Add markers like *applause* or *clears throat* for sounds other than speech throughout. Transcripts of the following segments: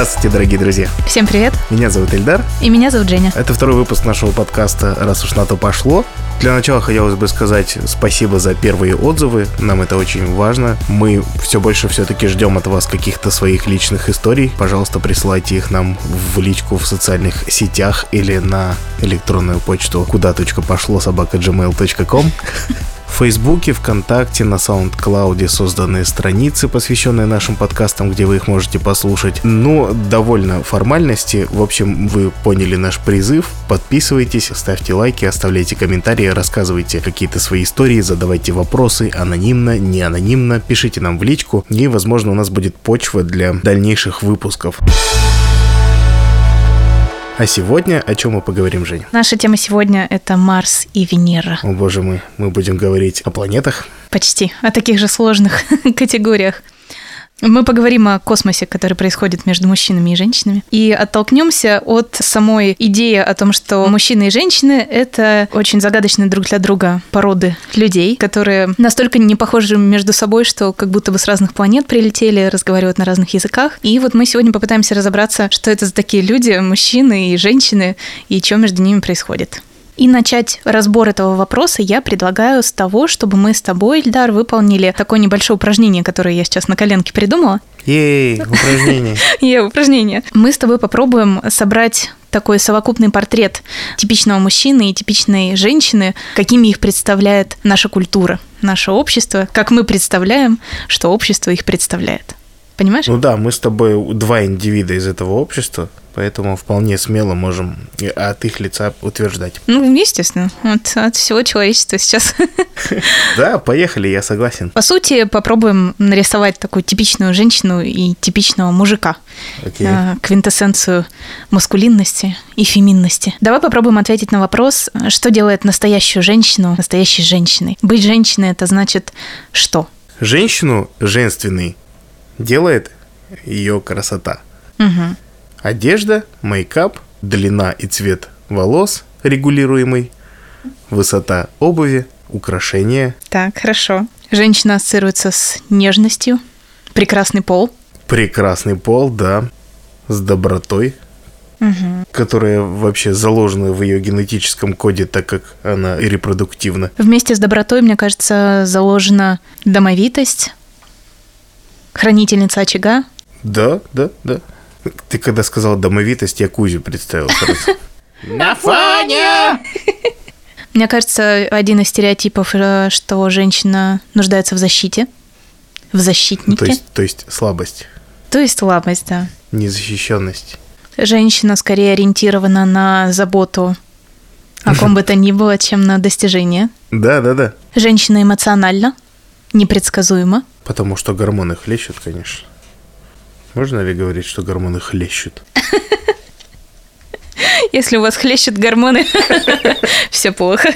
Здравствуйте, дорогие друзья. Всем привет. Меня зовут Эльдар. И меня зовут Женя. Это второй выпуск нашего подкаста «Раз уж на то пошло». Для начала хотелось бы сказать спасибо за первые отзывы. Нам это очень важно. Мы все больше все-таки ждем от вас каких-то своих личных историй. Пожалуйста, присылайте их нам в личку в социальных сетях или на электронную почту куда.пошло собака gmail.com. В Фейсбуке, ВКонтакте, на SoundCloud созданы страницы, посвященные нашим подкастам, где вы их можете послушать. Ну, довольно формальности. В общем, вы поняли наш призыв. Подписывайтесь, ставьте лайки, оставляйте комментарии, рассказывайте какие-то свои истории, задавайте вопросы анонимно, не анонимно, пишите нам в личку, и, возможно, у нас будет почва для дальнейших выпусков. А сегодня о чем мы поговорим, Жень? Наша тема сегодня – это Марс и Венера. О боже мой, мы будем говорить о планетах. Почти, о таких же сложных *laughs* категориях. Мы поговорим о космосе, который происходит между мужчинами и женщинами, и оттолкнемся от самой идеи о том, что мужчины и женщины — это очень загадочные друг для друга породы людей, которые настолько не похожи между собой, что как будто бы с разных планет прилетели, разговаривают на разных языках. И вот мы сегодня попытаемся разобраться, что это за такие люди, мужчины и женщины, и что между ними происходит. И начать разбор этого вопроса я предлагаю с того, чтобы мы с тобой, Ильдар, выполнили такое небольшое упражнение, которое я сейчас на коленке придумала. Ей, упражнение. *laughs* Ей, упражнение. Мы с тобой попробуем собрать такой совокупный портрет типичного мужчины и типичной женщины, какими их представляет наша культура, наше общество, как мы представляем, что общество их представляет. Понимаешь? Ну да, мы с тобой два индивида из этого общества, поэтому вполне смело можем от их лица утверждать. Ну, естественно, от, от всего человечества сейчас. *laughs* Да, поехали, я согласен. По сути, попробуем нарисовать такую типичную женщину и типичного мужика. Okay. Квинтэссенцию маскулинности и феминности. Давай попробуем ответить на вопрос, что делает настоящую женщину настоящей женщиной. Быть женщиной – это значит что? Женщину женственной делает ее красота. Угу. Одежда, мейкап, длина и цвет волос регулируемый, высота обуви, украшения. Так, хорошо. Женщина ассоциируется с нежностью, прекрасный пол. Прекрасный пол, да, с добротой, угу. которая вообще заложена в ее генетическом коде, так как она репродуктивна. Вместе с добротой, мне кажется, заложена домовитость, хранительница очага. Да, да, да. Ты когда сказал домовитость, я Кузю представил сразу. *laughs* На фоне! *laughs* Мне кажется, один из стереотипов, э, что женщина нуждается в защите, в защитнике. То есть, то есть слабость. То есть слабость, да. Незащищенность. Женщина скорее ориентирована на заботу о ком бы то ни было, чем на достижение. *laughs* Да, да, да. Женщина эмоциональна, непредсказуема. Потому что гормоны хлещут, конечно. Можно ли говорить, что гормоны хлещут? *laughs* Если у вас хлещут гормоны, *laughs* все плохо.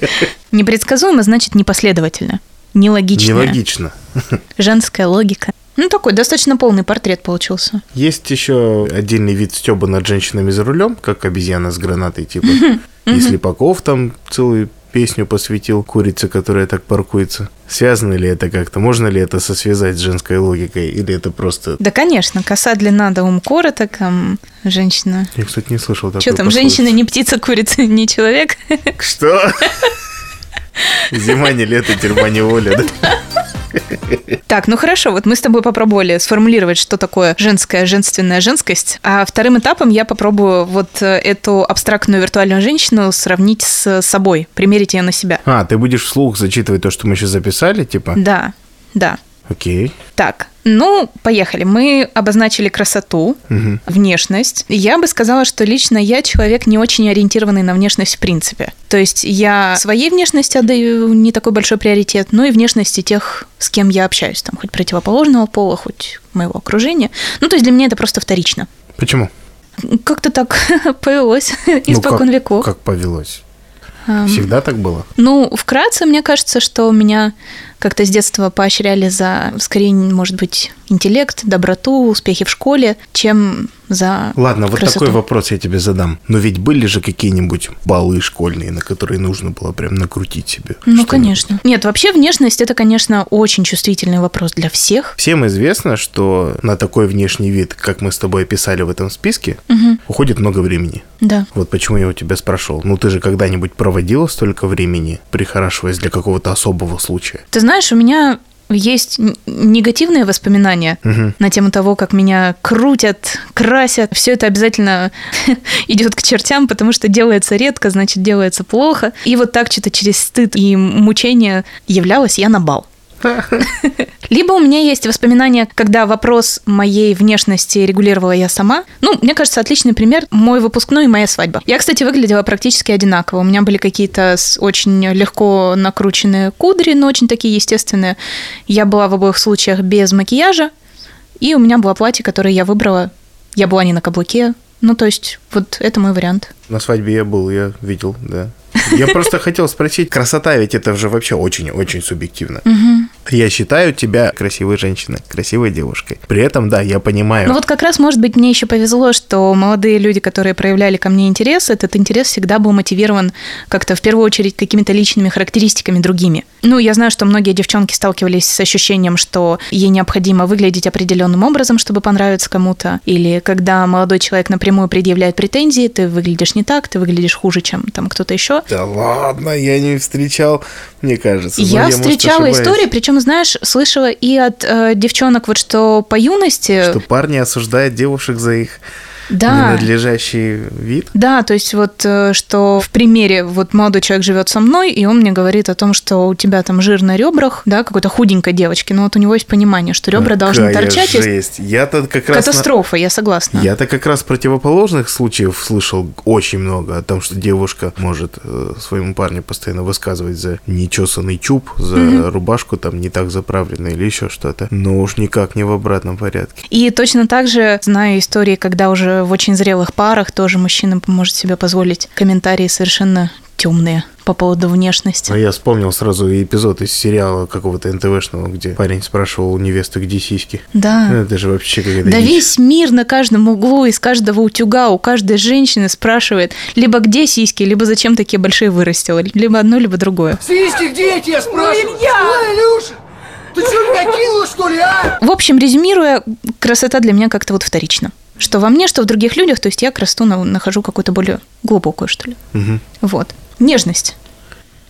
*laughs* Непредсказуемо значит непоследовательно, нелогично. Нелогично. Женская логика. Ну, такой достаточно полный портрет получился. Есть еще отдельный вид стеба над женщинами за рулем, как обезьяна с гранатой, типа. И Слепаков там целую песню посвятил курице, которая так паркуется. Связано ли это как-то? Можно ли это сосвязать с женской логикой? Или это просто... Да, конечно. Коса длина, да ум короток, а женщина... Я, кстати, не слышал такого. Что там, женщина не птица, курица не человек? Что? *laughs* Зима не лето, тюрьма не воля, да? *laughs* Так, ну хорошо, вот мы с тобой попробовали сформулировать, что такое женская, женственная женскость, а вторым этапом я попробую вот э, эту абстрактную виртуальную женщину сравнить с собой, примерить ее на себя. А, ты будешь вслух зачитывать то, что мы сейчас записали, типа? Да, да. Окей. Так, ну, поехали. Мы обозначили красоту, угу. внешность. Я бы сказала, что лично я человек не очень ориентированный на внешность в принципе. То есть я своей внешности отдаю не такой большой приоритет, но и внешности тех, с кем я общаюсь, там, хоть противоположного пола, хоть моего окружения. Ну, то есть для меня это просто вторично. Почему? Как-то так *laughs* повелось испокон ну, веков. Как повелось? Всегда так было? Ну, вкратце, мне кажется, что у меня как-то с детства поощряли за, скорее, может быть, интеллект, доброту, успехи в школе, чем за Ладно, вот красоту. такой вопрос я тебе задам. Но ведь были же какие-нибудь баллы школьные, на которые нужно было прям накрутить себе? Ну, конечно. Нет, вообще внешность это, конечно, очень чувствительный вопрос для всех. Всем известно, что на такой внешний вид, как мы с тобой описали в этом списке, Мгм. уходит много времени. Да. Вот почему я у тебя спрашивал. Ну, ты же когда-нибудь проводила столько времени, прихорашиваясь для какого-то особого случая? Ты знаешь, у меня есть негативные воспоминания Мгм. на тему того, как меня крутят, красят. Все это обязательно *laughs* идет к чертям, потому что делается редко, значит, делается плохо. И вот так что-то через стыд и мучение являлась я на бал. *laughs* Либо у меня есть воспоминания, когда вопрос моей внешности регулировала я сама. Ну, мне кажется, отличный пример – мой выпускной и моя свадьба. Я, кстати, выглядела практически одинаково. У меня были какие-то очень легко накрученные кудри, но очень такие естественные. Я была в обоих случаях без макияжа, и у меня было платье, которое я выбрала. Я была не на каблуке. Ну, то есть, вот это мой вариант. На свадьбе я был, я видел, да. Я просто хотел спросить, красота ведь это же вообще очень-очень субъективно. Я считаю тебя красивой женщиной, красивой девушкой. При этом, да, я понимаю. Ну вот как раз, может быть, мне еще повезло, что молодые люди, которые проявляли ко мне интерес, этот интерес всегда был мотивирован как-то в первую очередь какими-то личными характеристиками другими. Ну, я знаю, что многие девчонки сталкивались с ощущением, что ей необходимо выглядеть определенным образом, чтобы понравиться кому-то, или когда молодой человек напрямую предъявляет претензии, ты выглядишь не так, ты выглядишь хуже, чем там кто-то еще. Да ладно, я не встречал, мне кажется. Я, может, встречала истории, причем, знаешь, слышала и от э, девчонок, вот что по юности. Что парни осуждают девушек за их да. ненадлежащий вид. Да, то есть вот э, что в примере вот молодой человек живет со мной, и он мне говорит о том, что у тебя там жир на ребрах, да, какой-то худенькой девочки, но вот у него есть понимание, что ребра должны Какая торчать. и жесть. Я-то как раз... на- Катастрофа, я согласна. Я-то как раз противоположных случаев слышал очень много о том, что девушка может э, своему парню постоянно высказывать за нечесанный чуб, за рубашку там не так заправленную или еще что-то. Но уж никак не в обратном порядке. И точно так же знаю истории, когда уже в очень зрелых парах тоже мужчина может себе позволить комментарии совершенно темные по поводу внешности. А я вспомнил сразу эпизод из сериала какого-то НТВшного, где парень спрашивал у невесты, где сиськи. Да. Ну, Это же вообще какая-то Да дичь. весь мир на каждом углу, из каждого утюга, у каждой женщины спрашивает, либо где сиськи, либо зачем такие большие вырастила, либо одно, либо другое. Сиськи где я тебя спрашиваю? Ой, Илюша, ты что, меня кинула, что ли, а? В общем, резюмируя, красота для меня как-то вот вторична. Что во мне, что в других людях, то есть я красоту на- нахожу какую-то более глубокую, что ли. Мгм. Вот. Нежность.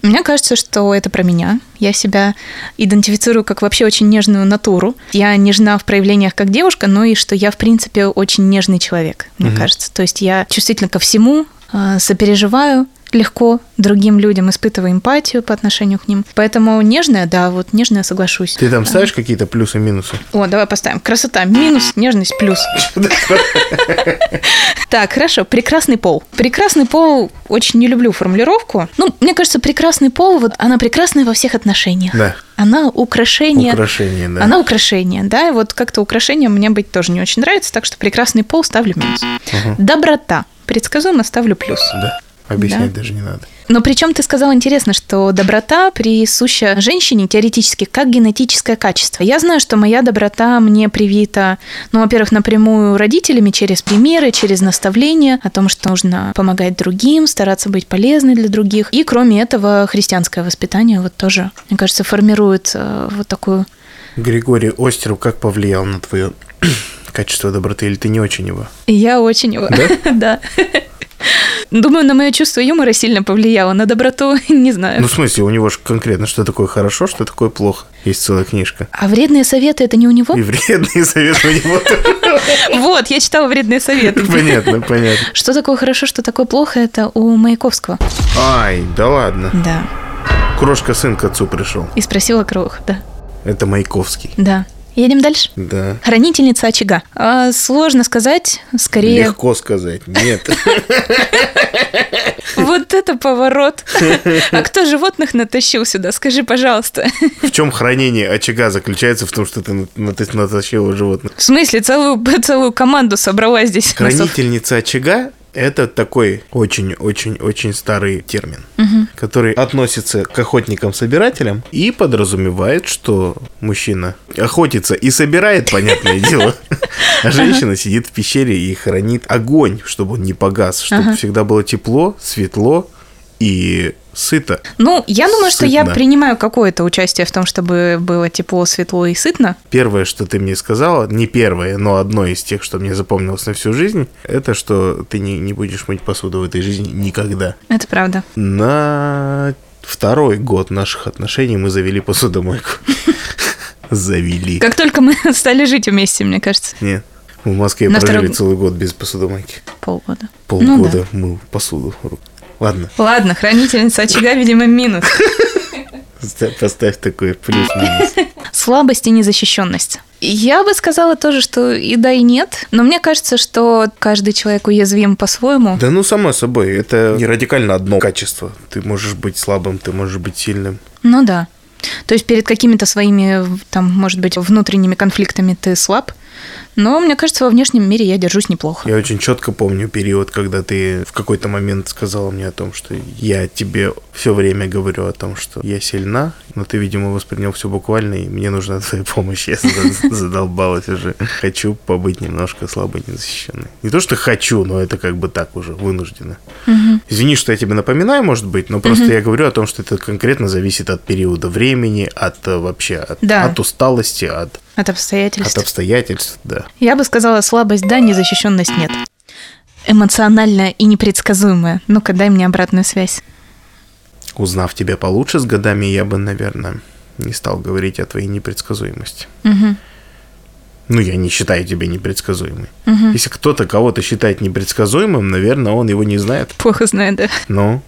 Мне кажется, что это про меня. Я себя идентифицирую как вообще очень нежную натуру. Я нежна в проявлениях как девушка, но и что я, в принципе, очень нежный человек, мне кажется. То есть я чувствительна ко всему, а, сопереживаю легко другим людям, испытываю эмпатию по отношению к ним. Поэтому нежная, да, вот нежная соглашусь. Ты там ставишь какие-то плюсы-минусы? О, давай поставим. Красота минус, нежность плюс. *laughs* *laughs* Так, хорошо. Прекрасный пол. Прекрасный пол, очень не люблю формулировку. Ну, мне кажется, прекрасный пол, вот она прекрасная во всех отношениях. Да. Она украшение. Украшение, да. Она украшение, да, и вот как-то украшением мне быть тоже не очень нравится, так что прекрасный пол ставлю минус. Доброта. Предсказуемо ставлю плюс. Да. Объяснять Да. даже не надо. Но причем ты сказал интересно, что доброта присуща женщине теоретически как генетическое качество. Я знаю, что моя доброта мне привита, ну, во-первых, напрямую родителями через примеры, через наставления о том, что нужно помогать другим, стараться быть полезной для других. И кроме этого, христианское воспитание вот тоже, мне кажется, формирует вот такую Григорий Остеров как повлиял на твое *clears throat* качество доброты, или ты не очень его? Я очень его. Да? *laughs* Думаю, на мое чувство юмора сильно повлияло, на доброту *laughs* не знаю. Ну, в смысле, у него же конкретно, что такое хорошо, что такое плохо. Есть целая книжка. А вредные советы это не у него? И вредные советы у него. *laughs* Вот, я читала вредные советы. Понятно, понятно. Что такое хорошо, что такое плохо, это у Маяковского. Ай, да ладно. Да. Крошка сын к отцу пришел. И спросила Крох, да. Это Маяковский. Да. Едем дальше. Да. Хранительница очага. А, сложно сказать, скорее... Легко сказать. Нет. *laughs* Вот это поворот. А кто животных натащил сюда? Скажи, пожалуйста. В чем хранение очага заключается в том, что ты на- на- ты натащила животных? В смысле, целую, *laughs* целую команду собрала здесь. Хранительница очага – Это такой очень-очень-очень старый термин, который относится к охотникам-собирателям и подразумевает, что мужчина охотится и собирает, понятное *laughs* дело, а женщина сидит в пещере и хранит огонь, чтобы он не погас, чтобы всегда было тепло, светло и сыто. Ну, я думаю, что я Сытно. принимаю какое-то участие в том, чтобы было тепло, светло и сытно. Первое, что ты мне сказала, не первое, но одно из тех, что мне запомнилось на всю жизнь, это что ты не, не будешь мыть посуду в этой жизни никогда. Это правда. На второй год наших отношений мы завели посудомойку. *laughs* Завели. Как только мы *laughs* стали жить вместе, мне кажется, Нет. В Москве прожили целый год без посудомойки. полгода. Полгода мыл посуду. Ладно, Ладно, хранительница очага, видимо, минус. ста- поставь такой плюс-минус. Слабость и незащищенность. Я бы сказала тоже, что и да, и нет. Но мне кажется, что каждый человек уязвим по-своему. Да ну, само собой, это не радикально одно качество. Ты можешь быть слабым, ты можешь быть сильным. Ну да. То есть перед какими-то своими, там, может быть, внутренними конфликтами ты слаб. Но мне кажется, во внешнем мире я держусь неплохо. Я очень четко помню период, когда ты в какой-то момент сказала мне о том, что я тебе все время говорю о том, что я сильна, но ты, видимо, воспринял все буквально, и мне нужна твоя помощь. Я *laughs* задолбалась уже. Хочу побыть немножко слабой, незащищенной. Не то, что хочу, но это как бы так уже, вынужденно. Извини, что я тебе напоминаю, может быть, но просто я говорю о том, что это конкретно зависит от периода времени, от э, вообще, от, Да. от усталости, от, От обстоятельств. от обстоятельств, да. Я бы сказала, слабость да, незащищенность нет. Эмоциональная и непредсказуемая. Ну-ка, дай мне обратную связь. Узнав тебя получше с годами, я бы, наверное, не стал говорить о твоей непредсказуемости. Мгм. Ну, я не считаю тебя непредсказуемой. Мгм. Если кто-то кого-то считает непредсказуемым, наверное, он его не знает. Плохо знаю, да. Но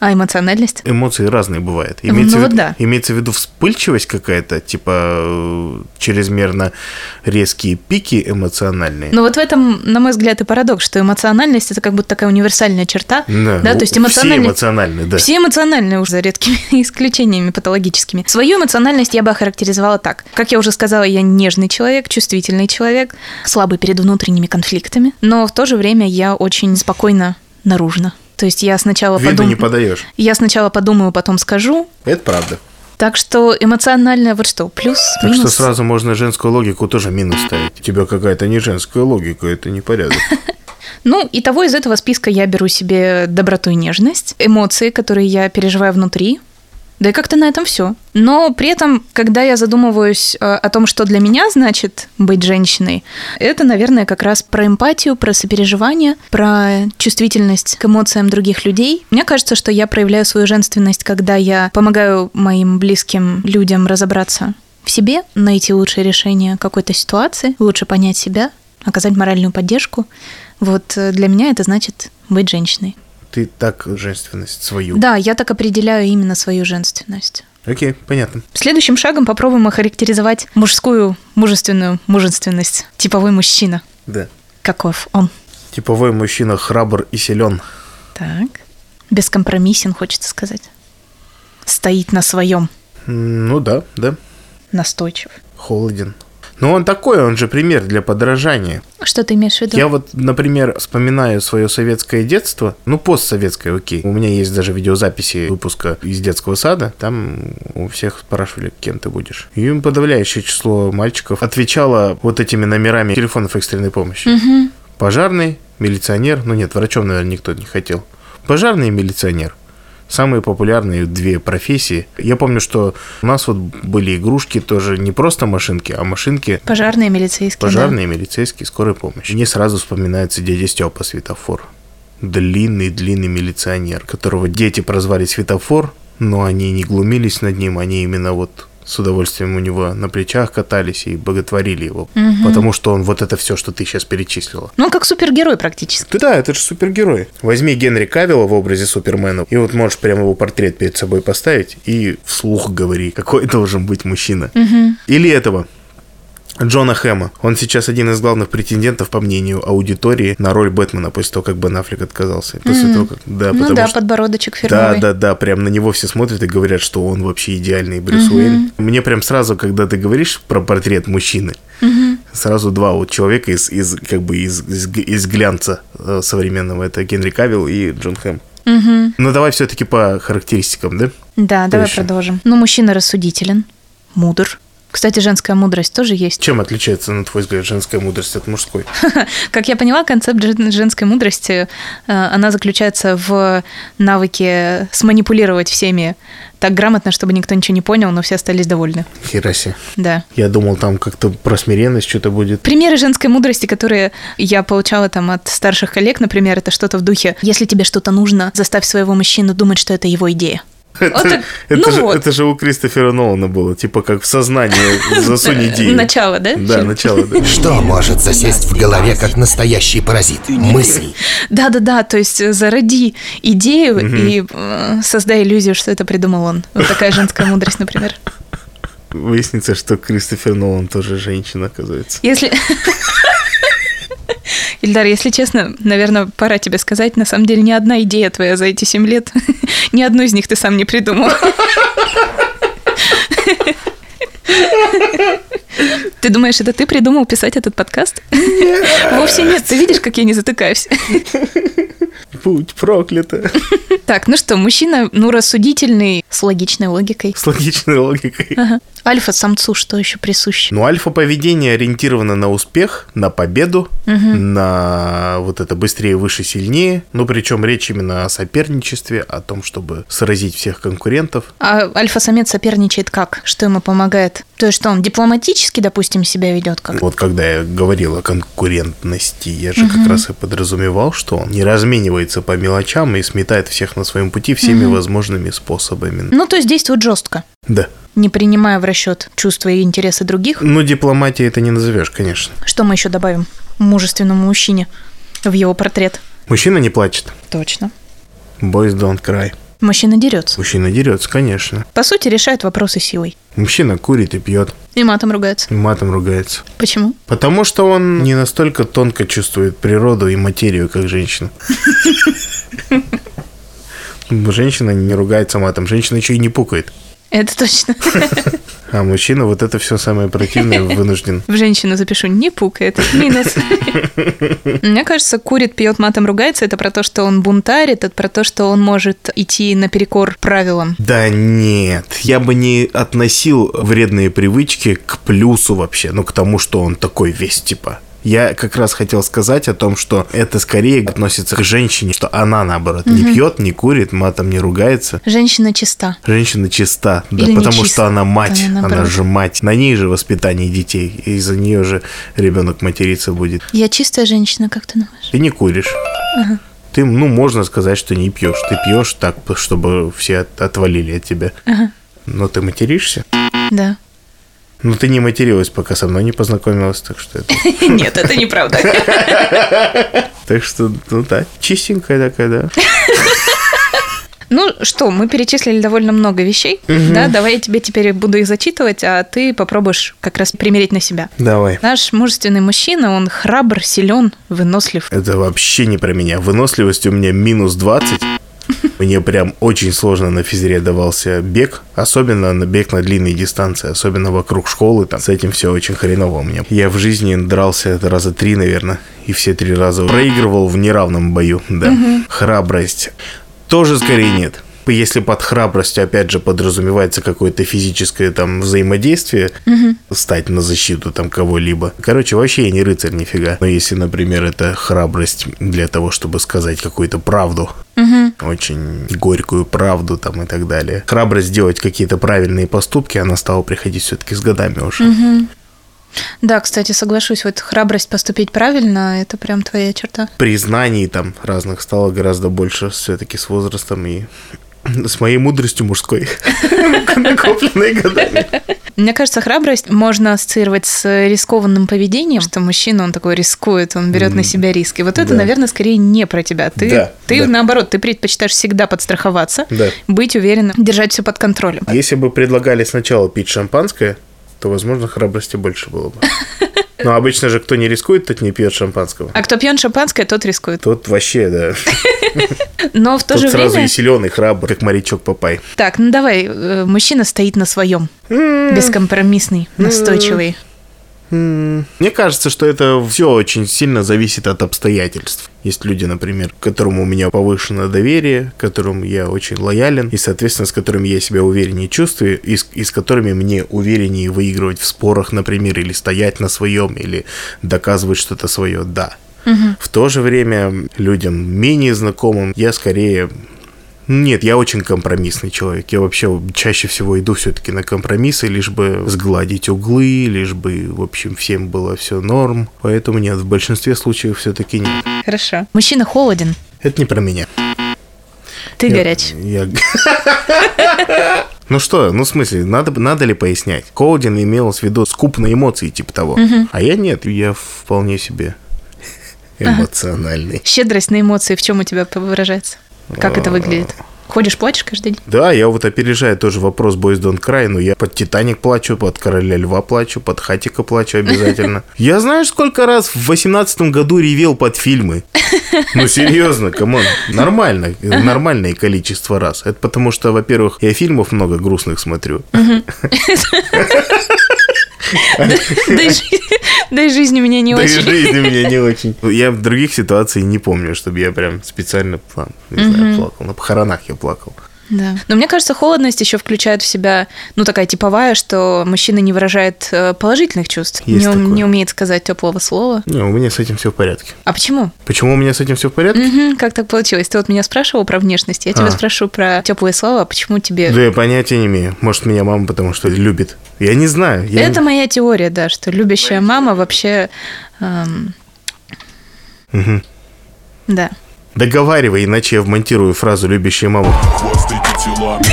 А эмоциональность? эмоции разные бывают. Имеется, Ну в вот да. имеется в виду вспыльчивость какая-то, типа э, чрезмерно резкие пики эмоциональные. Но вот в этом, на мой взгляд, и парадокс, что эмоциональность это как будто такая универсальная черта. да, то есть Все эмоциональность. эмоциональны, да. Все эмоциональные уже за редкими *laughs* исключениями патологическими. Свою эмоциональность я бы охарактеризовала так. Как я уже сказала, я нежный человек, чувствительный человек, слабый перед внутренними конфликтами, но в то же время я очень спокойно наружно. То есть я сначала Виду не подумаю... подаешь. Я сначала подумаю, потом скажу. Это правда. Так что эмоциональное вот что, плюс, Так минус. что сразу можно женскую логику тоже минус ставить. У тебя какая-то не женская логика, это непорядок. *laughs* Ну, и того из этого списка я беру себе доброту и нежность, эмоции, которые я переживаю внутри. Да и как-то на этом все. Но при этом, когда я задумываюсь э, о том, что для меня значит быть женщиной, это, наверное, как раз про эмпатию, про сопереживание, про чувствительность к эмоциям других людей. Мне кажется, что я проявляю свою женственность, когда я помогаю моим близким людям разобраться в себе, найти лучшее решение какой-то ситуации, лучше понять себя, оказать моральную поддержку. Вот э, для меня это значит быть женщиной. Ты так женственность свою. Да, я так определяю именно свою женственность. Окей, понятно. Следующим шагом попробуем охарактеризовать мужскую мужественную мужественность. Типовой мужчина. Да. Каков он? Типовой мужчина храбр и силен. Так. Бескомпромиссен, хочется сказать. Стоит на своем. Ну да, да. Настойчив. Холоден. Но он такой, он же пример для подражания. Что ты имеешь в виду? Я вот, например, вспоминаю свое советское детство, ну, постсоветское, окей. У меня есть даже видеозаписи выпуска из детского сада, там у всех спрашивали, кем ты будешь. И подавляющее число мальчиков отвечало вот этими номерами телефонов экстренной помощи. Пожарный, милиционер, ну нет, врачом, наверное, никто не хотел. Пожарный и милиционер. Самые популярные две профессии. Я помню, что у нас вот были игрушки тоже не просто машинки, а машинки Пожарные, милицейские. да. Пожарные, милицейские, скорая помощь. Мне сразу вспоминается дядя Степа светофор. Длинный-длинный милиционер, которого дети прозвали светофор, но они не глумились над ним, они именно вот с удовольствием у него на плечах катались и боготворили его. Потому что он вот это все, что ты сейчас перечислила. Ну, он как супергерой практически. Ты да, это же супергерой. Возьми Генри Кавилла в образе Супермена, и вот можешь прямо его портрет перед собой поставить и вслух говори, какой *laughs* должен быть мужчина. Или этого. Джона Хэма. Он сейчас один из главных претендентов, по мнению аудитории, на роль Бэтмена после того, как Бен Аффлек отказался. После того, как... Да, ну потому да, что... подбородочек Да, фирмовый. да, да, прям на него все смотрят и говорят, что он вообще идеальный Брюс Уэйн. Мне прям сразу, когда ты говоришь про портрет мужчины, Сразу два вот человека из, из как бы из, из, из глянца э, современного. Это Генри Кавилл и Джон Хэм. Угу. Ну, давай все-таки по характеристикам, да? Да, давай еще? продолжим. Ну, мужчина рассудителен, мудр. Кстати, женская мудрость тоже есть. Чем отличается, на твой взгляд, женская мудрость от мужской? *laughs* Как я поняла, концепт жен- женской мудрости, э, она заключается в навыке сманипулировать всеми так грамотно, чтобы никто ничего не понял, но все остались довольны. Хераси. Да. Я думал, там как-то про смиренность что-то будет. Примеры женской мудрости, которые я получала там от старших коллег, например, это что-то в духе «Если тебе что-то нужно, заставь своего мужчину думать, что это его идея». Это, так, это ну же, вот. это же у Кристофера Нолана было, типа как в сознание засунь идею. Начало, да? Да, начало, да. Что может засесть в голове, как настоящий паразит? Мысль. Да-да-да, то есть зароди идею и э, создай иллюзию, что это придумал он. Вот такая женская мудрость, например. Выяснится, что Кристофер Нолан тоже женщина, оказывается. Если... Ильдар, если честно, наверное, пора тебе сказать, на самом деле ни одна идея твоя за эти семь лет, *laughs* ни одну из них ты сам не придумал. Ты думаешь, это ты придумал писать этот подкаст? Вовсе нет, ты видишь, как я не затыкаюсь. Будь проклята. Так, ну что, мужчина, ну, рассудительный, с логичной логикой. С логичной логикой. Ага. Альфа-самцу что еще присуще? Ну, альфа-поведение ориентировано на успех, на победу, на вот это быстрее, выше, сильнее. Ну, причем речь именно о соперничестве, о том, чтобы сразить всех конкурентов. А альфа-самец соперничает как? Что ему помогает? То есть что, он дипломатически, допустим, себя ведет как? Вот когда я говорил о конкурентности, я же как раз и подразумевал, что он не разменивается по мелочам и сметает всех на своем пути всеми возможными способами. Ну, то есть действует жестко, Да. не принимая в расчет чувства и интересы других. Ну, дипломатия это не назовешь, конечно. Что мы еще добавим мужественному мужчине в его портрет? Мужчина не плачет. Точно. Boys don't cry. Мужчина дерется. Мужчина дерется, конечно. По сути, решает вопросы силой. Мужчина курит и пьет, И матом ругается. и матом ругается. Почему? Потому что он не настолько тонко чувствует природу и материю, как женщина. *laughs* Женщина не ругается матом, женщина еще и не пукает. Это точно. *laughs* А мужчина вот это все самое противное вынужден. В женщину запишу, не пукает. Минус. Мне кажется, курит, пьет, матом ругается. Это про то, что он бунтарит, это про то, что он может идти наперекор правилам. Да нет, я бы не относил вредные привычки к плюсу вообще, ну к тому, что он такой весь типа. Я как раз хотел сказать о том, что это скорее относится к женщине, что она, наоборот, не пьет, не курит, матом не ругается. Женщина чиста. Женщина чиста, да, Или потому нечиста. что она мать, Она она, же мать. На ней же воспитание детей, из-за нее же ребенок материться будет. Я чистая женщина, как ты думаешь? Ты не куришь. Ты, ну, можно сказать, что не пьешь. Ты пьешь так, чтобы все от- отвалили от тебя. Но ты материшься? Да. Ну, ты не материлась, пока со мной не познакомилась, так что это... *laughs* Нет, это неправда. *laughs* Так что, ну да, чистенькая такая, да. *laughs* Ну что, мы перечислили довольно много вещей. Да, давай я тебе теперь буду их зачитывать, а ты попробуешь как раз примерить на себя. Давай. Наш мужественный мужчина, он храбр, силен, вынослив. Это вообще не про меня. Выносливость у меня минус 20. Мне прям очень сложно на физре давался бег, особенно на бег на длинные дистанции, особенно вокруг школы, там с этим все очень хреново у меня. Я в жизни дрался раза три, наверное, и все три раза проигрывал в неравном бою, да. Храбрость тоже скорее нет. Если под храбростью, опять же, подразумевается какое-то физическое там взаимодействие, стать на защиту там кого-либо. Короче, вообще я не рыцарь нифига. Но если, например, это храбрость для того, чтобы сказать какую-то правду, очень горькую правду там и так далее. Храбрость сделать какие-то правильные поступки, она стала приходить все-таки с годами уже. Да, кстати, соглашусь, вот храбрость поступить правильно, это прям твоя черта. Признаний там разных стало гораздо больше все-таки с возрастом и с моей мудростью мужской, *laughs* накопленной годами. Мне кажется, храбрость можно ассоциировать с рискованным поведением, что мужчина, он такой рискует, он берет на себя риски. Вот это, Да. наверное, скорее не про тебя. Ты, Да, ты да. наоборот, ты предпочитаешь всегда подстраховаться, Да. быть уверенным, держать все под контролем. Если бы предлагали сначала пить шампанское, то, возможно, храбрости больше было бы. *laughs* Но обычно же кто не рискует, тот не пьет шампанского. А кто пьет шампанское, тот рискует. Тот вообще, да. *laughs* Но в то Тот же сразу время... и силен, и храбр, как морячок Папай. Так, ну давай, э, мужчина стоит на своем. Бескомпромиссный, настойчивый. Мне кажется, что это все очень сильно зависит от обстоятельств. Есть люди, например, к которым у меня повышено доверие, к которым я очень лоялен, и, соответственно, с которыми я себя увереннее чувствую, и с, и с которыми мне увереннее выигрывать в спорах, например, или стоять на своем, или доказывать что-то свое. Да. В то же время людям менее знакомым я скорее нет, я очень компромиссный человек. Я вообще чаще всего иду все-таки на компромиссы, лишь бы сгладить углы, лишь бы, в общем, всем было все норм. Поэтому нет, в большинстве случаев все-таки нет. Хорошо. Мужчина холоден. Это не про меня. Ты Я- горяч. я- *laughs* Ну что, ну в смысле, надо, надо ли пояснять? Коудин имел в виду скуп на эмоции, типа того. А я нет, я вполне себе эмоциональный. Щедрость на эмоции в чем у тебя выражается? Как это выглядит? Ходишь, плачешь каждый день? Да, я вот опережаю тоже вопрос Boys Don't Cry, но я под Титаник плачу, под Короля Льва плачу, под Хатика плачу обязательно. *laughs* Я знаешь, сколько раз в восемнадцатом году ревел под фильмы? *laughs* Ну, серьезно, come on, нормально, нормальное количество раз. Это потому что, во-первых, я фильмов много грустных смотрю. *laughs* *laughs* Да и жизнь у меня не Да и очень. жизнь у меня не *laughs* очень. Я в других ситуациях не помню, чтобы я прям специально пла- не знаю, плакал. На похоронах я плакал. Да. Но мне кажется, холодность еще включает в себя, ну, такая типовая, что мужчина не выражает э, положительных чувств, Есть не, такое. не умеет сказать теплого слова. Не, у меня с этим все в порядке. А почему? Почему у меня с этим все в порядке? Мгм, как так получилось? Ты вот меня спрашивал про внешность, я тебя А. спрошу про теплые слова, почему тебе... Да я понятия не имею. Может, меня мама потому что любит. Я не знаю. Я Это моя теория, да, что любящая мама вообще... эм, Мгм. Да. Договаривай, иначе я вмонтирую фразу «любящая мама». Хвастайте телами.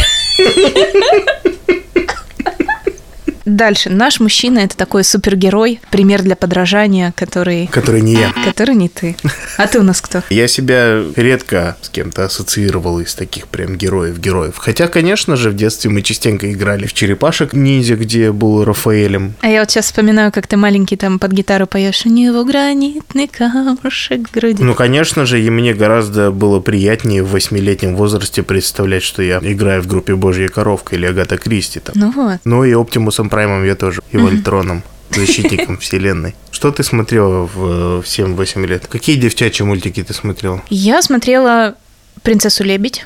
*laughs* Дальше. Наш мужчина – это такой супергерой, пример для подражания, который... Который не я. Который не ты. А ты у нас кто? Я себя редко с кем-то ассоциировал из таких прям героев-героев. Хотя, конечно же, в детстве мы частенько играли в черепашек ниндзя, где был Рафаэлем. А я вот сейчас вспоминаю, как ты маленький там под гитару поешь «У него гранитный камушек в груди». Ну, конечно же, и мне гораздо было приятнее в восьмилетнем возрасте представлять, что я играю в группе «Божья коровка» или «Агата Кристи» там. Ну вот. Ну и Оптимусом Праймом я тоже, и Вольтроном, защитником *laughs* вселенной. Что ты смотрела в, в 7-8 лет? Какие девчачьи мультики ты смотрела? Я смотрела «Принцессу лебедь».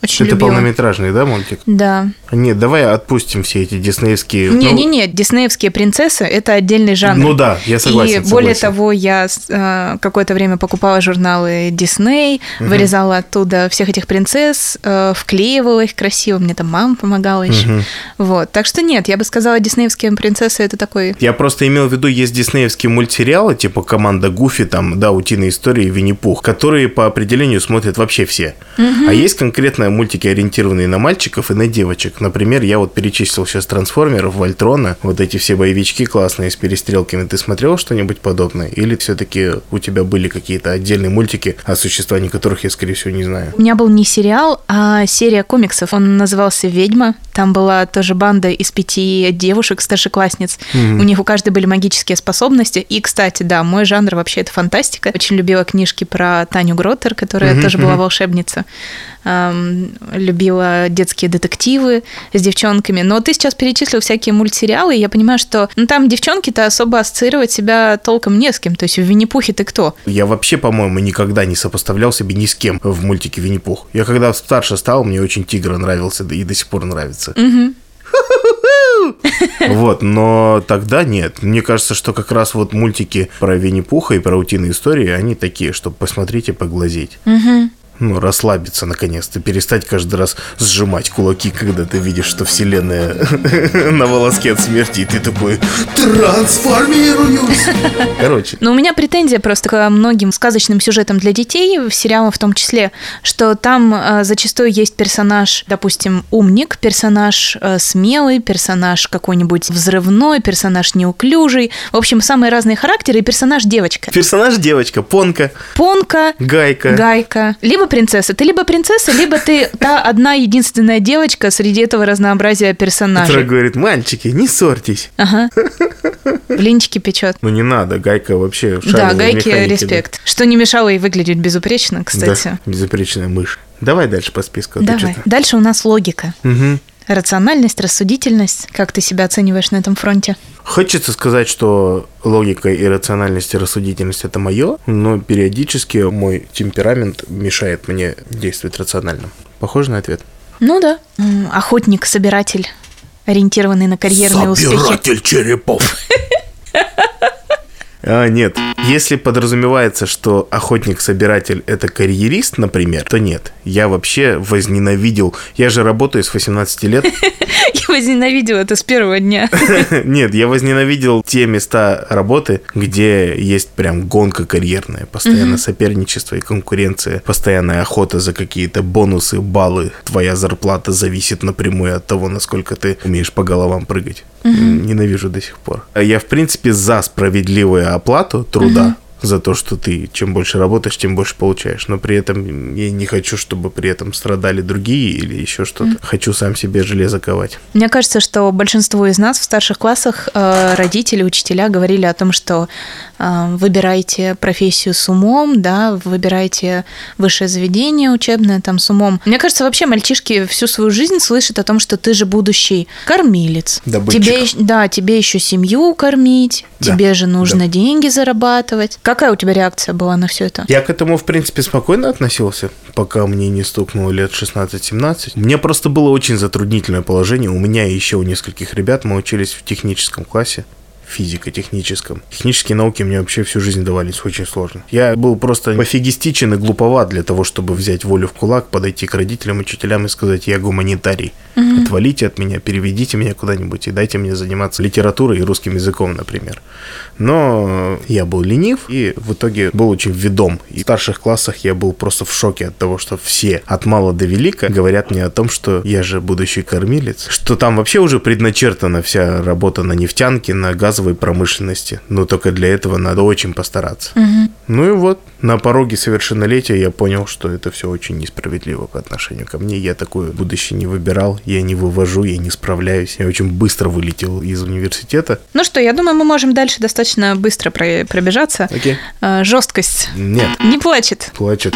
Очень Это любила. полнометражный, да, мультик? Да. Нет, давай отпустим все эти диснеевские... ну, Не-не-не, диснеевские принцессы – это отдельный жанр. Ну да, я согласен. И более согласен. того, я э, какое-то время покупала журналы Дисней, вырезала оттуда всех этих принцесс, э, вклеивала их красиво, мне там мама помогала еще. Вот, так что нет, я бы сказала, диснеевские принцессы это такой. Я просто имел в виду, есть диснеевские мультсериалы, типа «Команда Гуфи», там, да, «Утиные истории», «Винни-Пух», которые по определению смотрят вообще все. А есть конкретно мультики, ориентированные на мальчиков и на девочек. Например, я вот перечислил сейчас «Трансформеров», «Вольтрона», вот эти все боевички классные с перестрелками. Ты смотрел что-нибудь подобное? Или все-таки у тебя были какие-то отдельные мультики, о существовании которых я, скорее всего, не знаю? У меня был не сериал, а серия комиксов. Он назывался «Ведьма». Там была тоже банда из пяти девушек, старшеклассниц. У них у каждой были магические способности. И, кстати, да, мой жанр вообще это фантастика. Очень любила книжки про Таню Гроттер, которая тоже была волшебница. Любила детские детективы с девчонками. Но ты сейчас перечислил всякие мультсериалы, и я понимаю, что ну, там девчонки-то особо ассоциировать себя толком не с кем. То есть в Винни-Пухе ты кто? Я вообще, по-моему, никогда не сопоставлял себя ни с кем в мультике Винни-Пух. Я когда старше стал, мне очень Тигр нравился, да и до сих пор нравится. Вот, но тогда нет. Мне кажется, что как раз вот мультики про Винни-Пуха и про утиные истории, они такие, чтобы посмотреть и поглазеть. Ну, расслабиться наконец-то, перестать каждый раз сжимать кулаки, когда ты видишь, что вселенная *laughs* на волоске от смерти, и ты такой Трансформируюсь! Короче, Но у меня претензия просто к многим сказочным сюжетам для детей, сериалам в том числе, что там э, зачастую есть персонаж, допустим, умник, персонаж э, смелый, персонаж какой-нибудь взрывной, персонаж неуклюжий. В общем, самые разные характеры и персонаж девочка. персонаж девочка, Понка, Понка, Гайка. Гайка. Либо принцесса. Ты либо принцесса, либо ты та одна единственная девочка среди этого разнообразия Которая персонажей. говорит, мальчики, не ссорьтесь. Ага. *laughs* Блинчики печет. Ну не надо, Гайка вообще Да, механике, респект. Что не мешало ей выглядеть безупречно, Да, кстати. Да, безупречная мышь. Давай дальше по списку. Давай. Дальше у нас логика. Мгм. Рациональность, рассудительность. Как ты себя оцениваешь на этом фронте? Хочется сказать, что логика и рациональность и рассудительность это мое, но периодически мой темперамент мешает мне действовать рационально. Похоже на ответ? Ну да. Охотник, собиратель, ориентированный на карьерные Собиратель успехи. Собиратель черепов. *laughs* А, нет. Если подразумевается, что охотник-собиратель это карьерист, например, то нет. Я вообще возненавидел. Я же работаю с 18 лет. *laughs* Я возненавидела это с первого дня. *laughs* Нет, я возненавидел те места работы, где есть прям гонка карьерная, постоянно соперничество и конкуренция, постоянная охота за какие-то бонусы, баллы. Твоя зарплата зависит напрямую от того, насколько ты умеешь по головам прыгать. Ненавижу до сих пор. Я, в принципе, за справедливую оплату труда. За то, что ты чем больше работаешь, тем больше получаешь. Но при этом я не хочу, чтобы при этом страдали другие или еще что-то. Хочу сам себе железо ковать. Мне кажется, что большинству из нас в старших классах э, родители, учителя говорили о том, что э, выбирайте профессию с умом, да, выбирайте высшее заведение учебное там с умом. Мне кажется, вообще мальчишки всю свою жизнь слышат о том, что ты же будущий кормилец. Добытчик. Тебе, да, тебе еще семью кормить, Да, тебе же нужно да. деньги зарабатывать. Какая у тебя реакция была на все это? Я к этому, в принципе, спокойно относился, пока мне не стукнуло лет 16-17. Мне просто было очень затруднительное положение. У меня и еще у нескольких ребят мы учились в техническом классе физико-техническом. Технические науки мне вообще всю жизнь давались очень сложно. Я был просто пофигистичен и глуповат для того, чтобы взять волю в кулак, подойти к родителям, учителям и сказать, я гуманитарий. Отвалите от меня, переведите меня куда-нибудь и дайте мне заниматься литературой и русским языком, например. Но я был ленив и в итоге был очень ведом. И в старших классах я был просто в шоке от того, что все от мала до велика говорят мне о том, что я же будущий кормилец, что там вообще уже предначертана вся работа на нефтянке, на газовой промышленности. Но только для этого надо очень постараться. Ну и вот, на пороге совершеннолетия я понял, что это все очень несправедливо по отношению ко мне. Я такое будущее не выбирал, я не вывожу, я не справляюсь. Я очень быстро вылетел из университета. Ну что, я думаю, мы можем дальше достаточно быстро про- пробежаться. Окей. Э, Жесткость. Нет, Не плачет, плачет.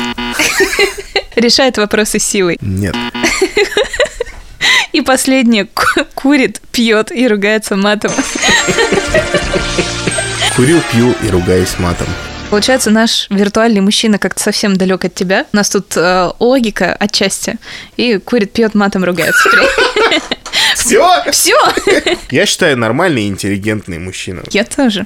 *laughs* решает вопросы силой. Нет. *laughs* И последнее, ку- курит, пьет и ругается матом. *laughs* Курю, пью и ругаюсь матом. Получается, наш виртуальный мужчина как-то совсем далек от тебя. У нас тут э, логика отчасти. И курит, пьет, матом ругается. Все? Все! Я считаю нормальный и интеллигентный мужчина. Я тоже.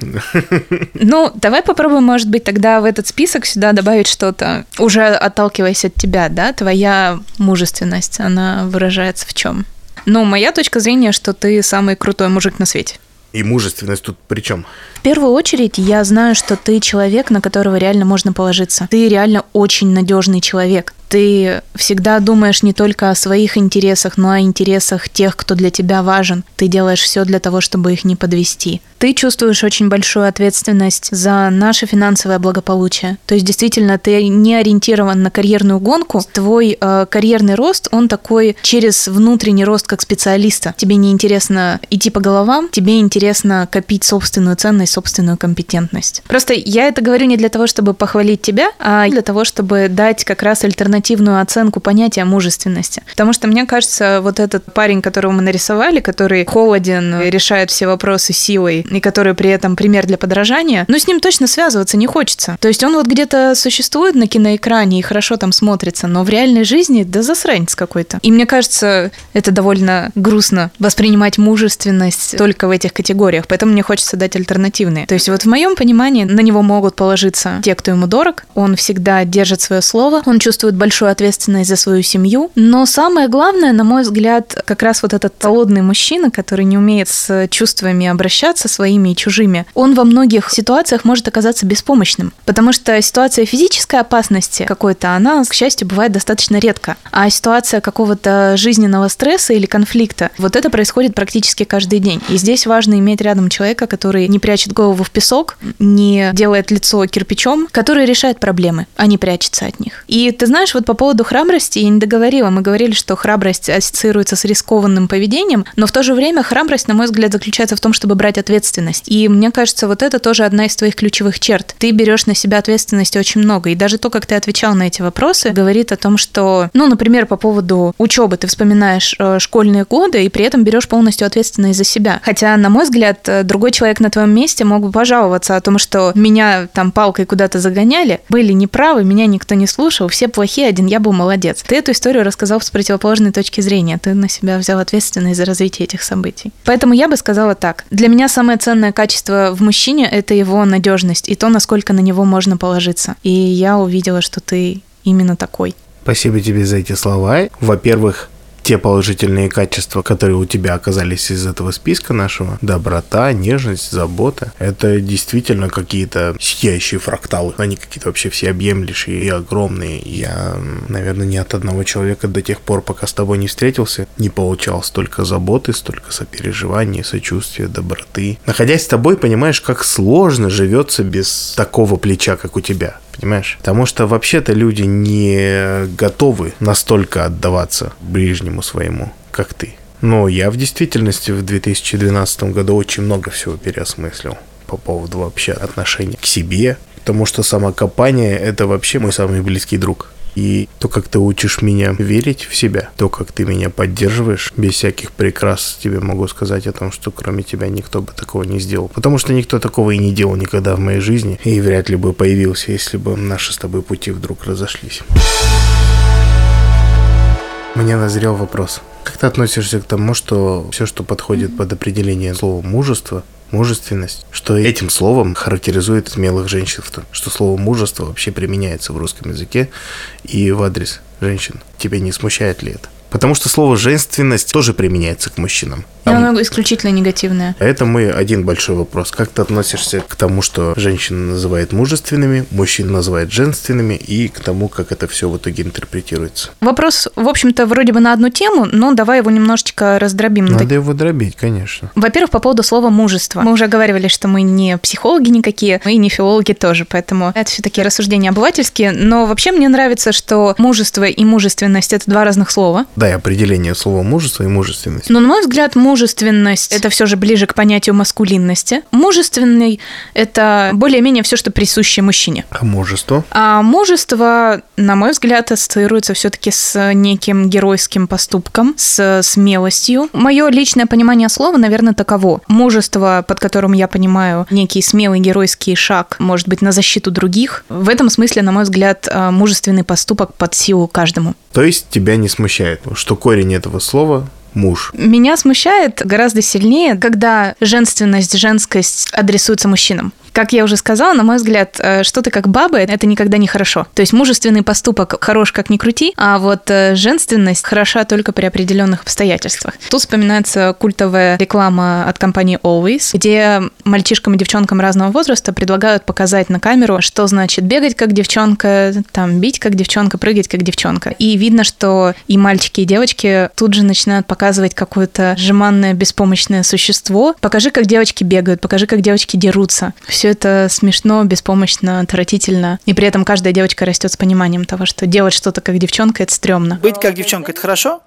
Ну, давай попробуем, может быть, тогда в этот список сюда добавить что-то, уже отталкиваясь от тебя, да? Твоя мужественность, она выражается в чем? Ну, моя точка зрения, что ты самый крутой мужик на свете. И мужественность тут при чем? В первую очередь, я знаю, что ты человек, на которого реально можно положиться. Ты реально очень надежный человек. Ты всегда думаешь не только о своих интересах, но и о интересах тех, кто для тебя важен. Ты делаешь все для того, чтобы их не подвести. Ты чувствуешь очень большую ответственность за наше финансовое благополучие. То есть, действительно, ты не ориентирован на карьерную гонку. Твой э, карьерный рост, он такой через внутренний рост как специалиста. Тебе не интересно идти по головам, тебе интересно копить собственную ценность, собственную компетентность. Просто я это говорю не для того, чтобы похвалить тебя, а для того, чтобы дать как раз альтернативную оценку понятия мужественности. Потому что мне кажется, вот этот парень, которого мы нарисовали, который холоден, решает все вопросы силой, и который при этом пример для подражания, ну, с ним точно связываться не хочется. То есть он вот где-то существует на киноэкране и хорошо там смотрится, но в реальной жизни да засранец какой-то. И мне кажется, это довольно грустно воспринимать мужественность только в этих категориях, поэтому мне хочется дать альтернативные. То есть вот в моем понимании на него могут положиться те, кто ему дорог, он всегда держит свое слово, он чувствует большую ответственность за свою семью, но самое главное, на мой взгляд, как раз вот этот холодный мужчина, который не умеет с чувствами обращаться своими и чужими, он во многих ситуациях может оказаться беспомощным, потому что ситуация физической опасности какой-то, она, к счастью, бывает достаточно редко, а ситуация какого-то жизненного стресса или конфликта, вот это происходит практически каждый день. И здесь важно иметь рядом человека, который не прячет голову в песок, не делает лицо кирпичом, который решает проблемы, а не прячется от них. И ты знаешь, вот по поводу храбрости я не договорила. Мы говорили, что храбрость ассоциируется с рискованным поведением, но в то же время храбрость, на мой взгляд, заключается в том, чтобы брать ответственность. И мне кажется, вот это тоже одна из твоих ключевых черт. Ты берешь на себя ответственности очень много. И даже то, как ты отвечал на эти вопросы, говорит о том, что, ну, например, по поводу учебы ты вспоминаешь э, школьные годы и при этом берешь полностью ответственность за себя. Хотя, на мой взгляд, э, другой человек на твоем месте мог бы пожаловаться о том, что меня там палкой куда-то загоняли, были неправы, меня никто не слушал, все плохие, один я был молодец. Ты эту историю рассказал с противоположной точки зрения. Ты на себя взял ответственность за развитие этих событий. Поэтому я бы сказала так. Для меня самое ценное качество в мужчине – это его надежность и то, насколько на него можно положиться. И я увидела, что ты именно такой. Спасибо тебе за эти слова. Во-первых, те положительные качества, которые у тебя оказались из этого списка нашего, доброта, нежность, забота, это действительно какие-то сияющие фракталы. Они какие-то вообще всеобъемлющие и огромные. Я, наверное, ни от одного человека до тех пор, пока с тобой не встретился, не получал столько заботы, столько сопереживания, сочувствия, доброты. Находясь с тобой, понимаешь, как сложно живется без такого плеча, как у тебя понимаешь? Потому что вообще-то люди не готовы настолько отдаваться ближнему своему, как ты. Но я в действительности в 2012 году очень много всего переосмыслил по поводу вообще отношения к себе, потому что самокопание – это вообще мой самый близкий друг. И то, как ты учишь меня верить в себя, то, как ты меня поддерживаешь, без всяких прикрас тебе могу сказать о том, что кроме тебя никто бы такого не сделал. Потому что никто такого и не делал никогда в моей жизни, и вряд ли бы появился, если бы наши с тобой пути вдруг разошлись. Мне назрел вопрос. Как ты относишься к тому, что все, что подходит под определение слова мужество, мужественность, что этим словом характеризует смелых женщин, что слово мужество вообще применяется в русском языке и в адрес женщин. Тебя не смущает ли это? Потому что слово «женственность» тоже применяется к мужчинам. Там... Оно исключительно негативное. Это мой один большой вопрос. Как ты относишься к тому, что женщина называет мужественными, мужчин называет женственными, и к тому, как это все в итоге интерпретируется? Вопрос, в общем-то, вроде бы на одну тему, но давай его немножечко раздробим. Надо его дробить, конечно. Во-первых, по поводу слова «мужество». Мы уже говорили, что мы не психологи никакие, мы и не филологи тоже, поэтому это все таки рассуждения обывательские. Но вообще мне нравится, что мужество и мужественность – это два разных слова. Да, и определение слова мужество и мужественность. Но, на мой взгляд, мужественность – это все же ближе к понятию маскулинности. Мужественный – это более-менее все, что присуще мужчине. А мужество? А мужество, на мой взгляд, ассоциируется все-таки с неким геройским поступком, с смелостью. Мое личное понимание слова, наверное, таково. Мужество, под которым я понимаю некий смелый геройский шаг, может быть, на защиту других. В этом смысле, на мой взгляд, мужественный поступок под силу каждому. То есть тебя не смущает, что корень этого слова муж. Меня смущает гораздо сильнее, когда женственность, женскость адресуется мужчинам. Как я уже сказала, на мой взгляд, э, что ты как баба, это никогда не хорошо. То есть мужественный поступок хорош как ни крути, а вот э, женственность хороша только при определенных обстоятельствах. Тут вспоминается культовая реклама от компании Always, где мальчишкам и девчонкам разного возраста предлагают показать на камеру, что значит бегать как девчонка, там бить как девчонка, прыгать как девчонка. И видно, что и мальчики, и девочки тут же начинают показывать какое-то жеманное, беспомощное существо. Покажи, как девочки бегают, покажи, как девочки дерутся. Все это смешно, беспомощно, отвратительно. И при этом каждая девочка растет с пониманием того, что делать что-то как девчонка – это стрёмно. Быть как девчонка – это хорошо?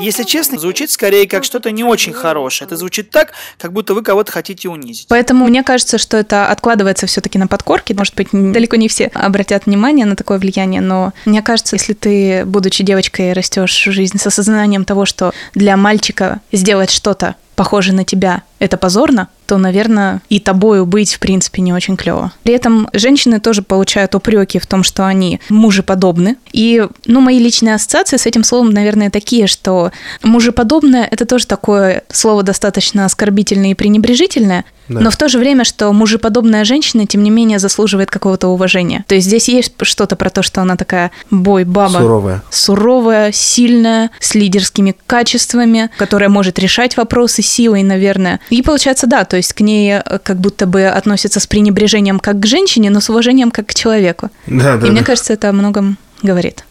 Если честно, звучит скорее как что-то не очень хорошее. Это звучит так, как будто вы кого-то хотите унизить. Поэтому мне кажется, что это откладывается все-таки на подкорке. Может быть, далеко не все обратят внимание на такое влияние, но мне кажется, если ты, будучи девочкой, растешь в жизнь с осознанием того, что для мальчика сделать что-то похожее на тебя, это позорно, то, наверное, и тобою быть, в принципе, не очень клево. При этом женщины тоже получают упреки в том, что они мужеподобны. И, ну, мои личные ассоциации с этим словом, наверное, такие, что мужеподобное – это тоже такое слово достаточно оскорбительное и пренебрежительное, да. но в то же время, что мужеподобная женщина, тем не менее, заслуживает какого-то уважения. То есть здесь есть что-то про то, что она такая бой-баба. Суровая. Суровая, сильная, с лидерскими качествами, которая может решать вопросы силой, наверное. И получается, да, то есть к ней э, как будто бы относятся с пренебрежением как к женщине, но с уважением как к человеку. Да, да. И да. мне кажется, это о многом говорит.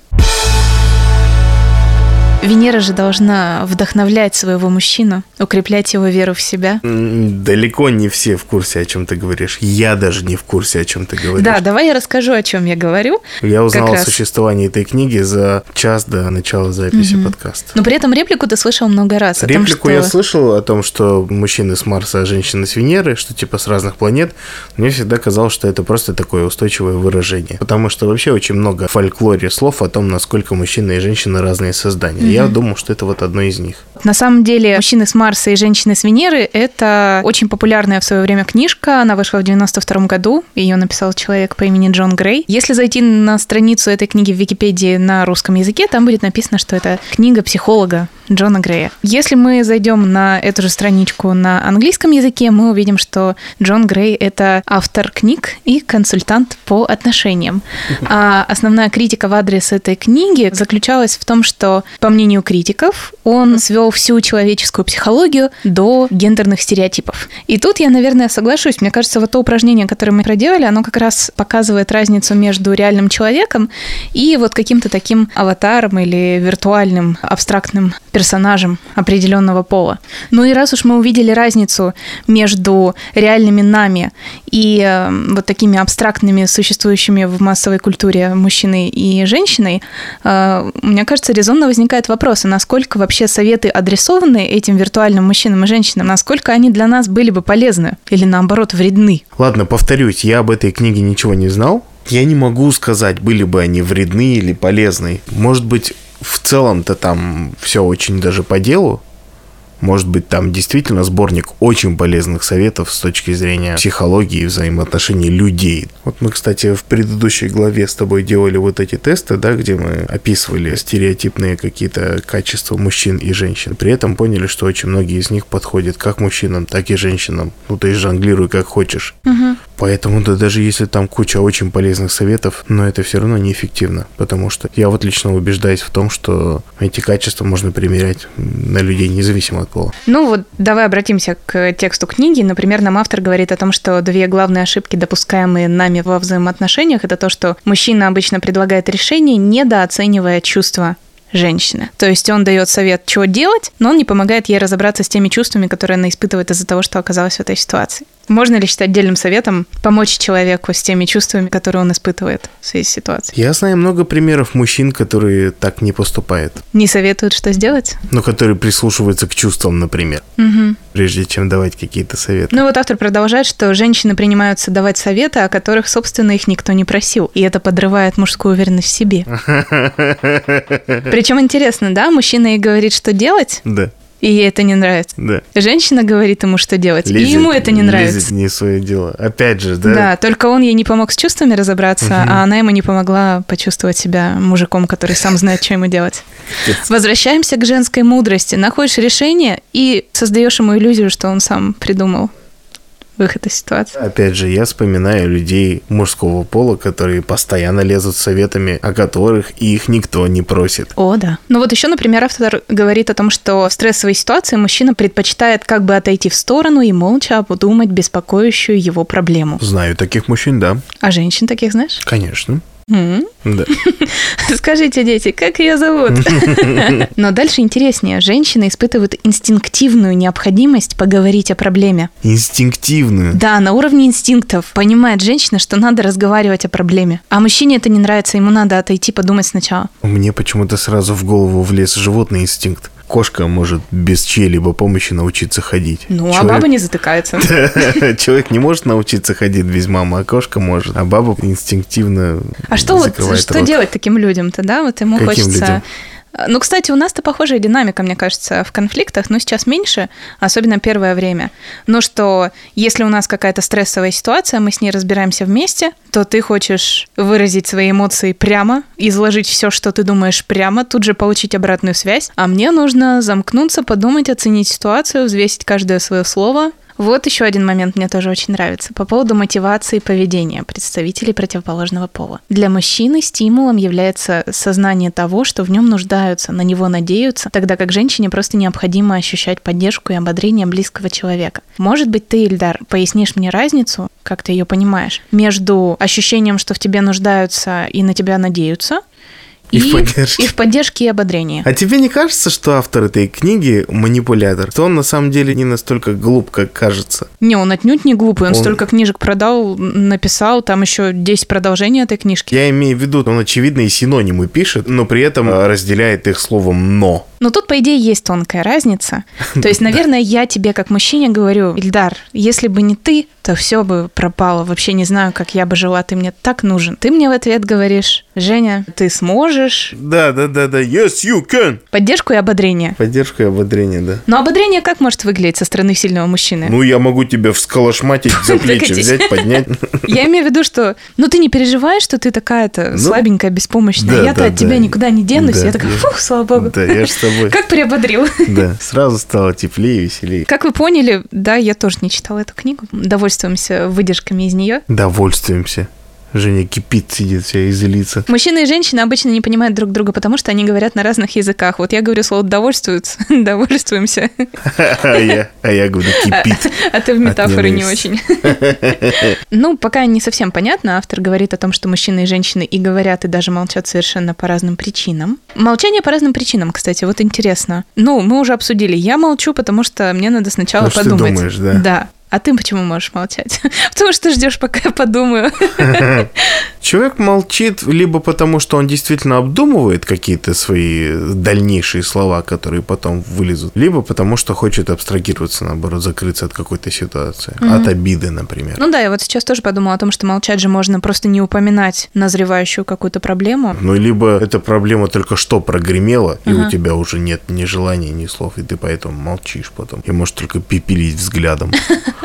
Венера же должна вдохновлять своего мужчину, укреплять его веру в себя. Далеко не все в курсе, о чем ты говоришь. Я даже не в курсе, о чем ты говоришь. Да, давай я расскажу, о чем я говорю. Я узнал о существовании этой книги за час до начала записи угу. подкаста. Но при этом реплику ты слышал много раз. Реплику том, что... я слышал о том, что мужчины с Марса, а женщины с Венеры, что типа с разных планет. Мне всегда казалось, что это просто такое устойчивое выражение. Потому что вообще очень много в фольклоре слов о том, насколько мужчина и женщина разные создания. Угу. Я думал, что это вот одно из них. На самом деле, мужчины с Марса и женщины с Венеры – это очень популярная в свое время книжка. Она вышла в 92 году. Ее написал человек по имени Джон Грей. Если зайти на страницу этой книги в Википедии на русском языке, там будет написано, что это книга психолога Джона Грея. Если мы зайдем на эту же страничку на английском языке, мы увидим, что Джон Грей — это автор книг и консультант по отношениям. *laughs* А основная критика в адрес этой книги заключалась в том, что, по мнению критиков, он свел всю человеческую психологию до гендерных стереотипов. И тут я, наверное, соглашусь. Мне кажется, вот то упражнение, которое мы проделали, оно как раз показывает разницу между реальным человеком и вот каким-то таким аватаром или виртуальным абстрактным персонажем определенного пола. Ну и раз уж мы увидели разницу между реальными нами и э, вот такими абстрактными, существующими в массовой культуре мужчиной и женщиной, э, мне кажется, резонно возникает вопрос, а насколько вообще советы адресованы этим виртуальным мужчинам и женщинам, насколько они для нас были бы полезны или наоборот вредны? Ладно, повторюсь, я об этой книге ничего не знал, я не могу сказать, были бы они вредны или полезны. Может быть, в целом-то там все очень даже по делу. Может быть, там действительно сборник очень полезных советов с точки зрения психологии и взаимоотношений людей. Вот мы, кстати, в предыдущей главе с тобой делали вот эти тесты, да, где мы описывали стереотипные какие-то качества мужчин и женщин. При этом поняли, что очень многие из них подходят как мужчинам, так и женщинам. Ну, есть жонглируй как хочешь. Угу. Поэтому, да, даже если там куча очень полезных советов, но это все равно неэффективно, потому что я вот лично убеждаюсь в том, что эти качества можно примерять на людей независимо от пола. Ну вот давай обратимся к тексту книги. Например, нам автор говорит о том, что две главные ошибки, допускаемые нами во взаимоотношениях, это то, что мужчина обычно предлагает решение, недооценивая чувства женщины. То есть он дает совет, что делать, но он не помогает ей разобраться с теми чувствами, которые она испытывает из-за того, что оказалась в этой ситуации. Можно ли считать отдельным советом помочь человеку с теми чувствами, которые он испытывает в связи с ситуацией? Я знаю много примеров мужчин, которые так не поступают. Не советуют, что сделать? Ну, которые прислушиваются к чувствам, например, угу. прежде чем давать какие-то советы. Ну вот автор продолжает, что женщины принимаются давать советы, о которых, собственно, их никто не просил. И это подрывает мужскую уверенность в себе. *laughs* Причем интересно, да, мужчина ей говорит, что делать, да и ей это не нравится. Да. Женщина говорит ему, что делать, лезет, и ему это не нравится. Лезет не свое дело. Опять же, да? Да, только он ей не помог с чувствами разобраться, угу. а она ему не помогла почувствовать себя мужиком, который сам знает, что ему делать. Возвращаемся к женской мудрости. Находишь решение и создаешь ему иллюзию, что он сам придумал выход из ситуации. Опять же, я вспоминаю людей мужского пола, которые постоянно лезут советами, о которых их никто не просит. О, да. Ну вот еще, например, автор говорит о том, что в стрессовой ситуации мужчина предпочитает как бы отойти в сторону и молча обдумать беспокоящую его проблему. Знаю таких мужчин, да. А женщин таких знаешь? Конечно. Да. *laughs* Скажите, дети, как ее зовут? *laughs* Но дальше интереснее. Женщины испытывают инстинктивную необходимость поговорить о проблеме. Инстинктивную? Да, на уровне инстинктов. Понимает женщина, что надо разговаривать о проблеме. А мужчине это не нравится, ему надо отойти подумать сначала. Мне почему-то сразу в голову влез животный инстинкт кошка может без чьей-либо помощи научиться ходить. Ну, Человек... а баба не затыкается. *laughs* Человек не может научиться ходить без мамы, а кошка может. А баба инстинктивно А что вот, что делать таким людям-то, да? Вот ему хочется ну, кстати, у нас-то похожая динамика, мне кажется, в конфликтах, но сейчас меньше, особенно первое время. Но что если у нас какая-то стрессовая ситуация, мы с ней разбираемся вместе, то ты хочешь выразить свои эмоции прямо, изложить все, что ты думаешь прямо, тут же получить обратную связь, а мне нужно замкнуться, подумать, оценить ситуацию, взвесить каждое свое слово, вот еще один момент мне тоже очень нравится по поводу мотивации поведения представителей противоположного пола. Для мужчины стимулом является сознание того, что в нем нуждаются, на него надеются, тогда как женщине просто необходимо ощущать поддержку и ободрение близкого человека. Может быть, ты, Ильдар, пояснишь мне разницу, как ты ее понимаешь, между ощущением, что в тебе нуждаются и на тебя надеются, И в поддержке. И в поддержке и ободрении. А тебе не кажется, что автор этой книги манипулятор? Что он на самом деле не настолько глуп, как кажется? Не, он отнюдь не глупый. Он, Он- столько книжек продал, написал, там еще 10 продолжений этой книжки. Я имею в виду, он очевидно и синонимы пишет, но при этом э, разделяет их словом «но». Но тут, по идее, есть тонкая разница. *laughs* То есть, наверное, я тебе как мужчине говорю, Ильдар, если бы не ты, то все бы пропало. Вообще не знаю, как я бы жила, ты мне так нужен. Ты мне в ответ говоришь, Женя, ты сможешь. Да, да, да, да. Yes, you can. Поддержку и ободрение. Поддержка и ободрение, да. Но ободрение как может выглядеть со стороны сильного мужчины? Ну, я могу тебя всколошматить, за плечи взять, поднять. Я имею в виду, что ну ты не переживаешь, что ты такая-то Ну, слабенькая, беспомощная. Я-то от тебя да. никуда не денусь. Я такая, фух, слава богу. Да, я с тобой. Как приободрил. Да, сразу стало теплее, веселее. Как вы поняли, да, я тоже не читала эту книгу. Довольствуемся выдержками из нее. Довольствуемся. Женя кипит, сидит вся и злится. Мужчины и женщины обычно не понимают друг друга, потому что они говорят на разных языках. Вот я говорю слово «довольствуются», *laughs* «довольствуемся», А я, а говорю, кипит. а ты в метафоры не очень. *laughs* Ну, пока не совсем понятно. Автор говорит о том, что мужчины и женщины и говорят, и даже молчат совершенно по разным причинам. Молчание по разным причинам, кстати, вот интересно. Ну, мы уже обсудили. Я молчу, потому что мне надо сначала подумать. да? А ты почему можешь молчать? *laughs* Потому что ждешь, пока я подумаю. *laughs* Человек молчит либо потому, что он действительно обдумывает какие-то свои дальнейшие слова, которые потом вылезут, либо потому, что хочет абстрагироваться, наоборот, закрыться от какой-то ситуации, от обиды, например. Ну да, я вот сейчас тоже подумала о том, что молчать же можно просто не упоминать назревающую какую-то проблему. Ну, либо эта проблема только что прогремела, и у тебя уже нет ни желания, ни слов, и ты поэтому молчишь потом. И можешь только пепелить взглядом. *laughs*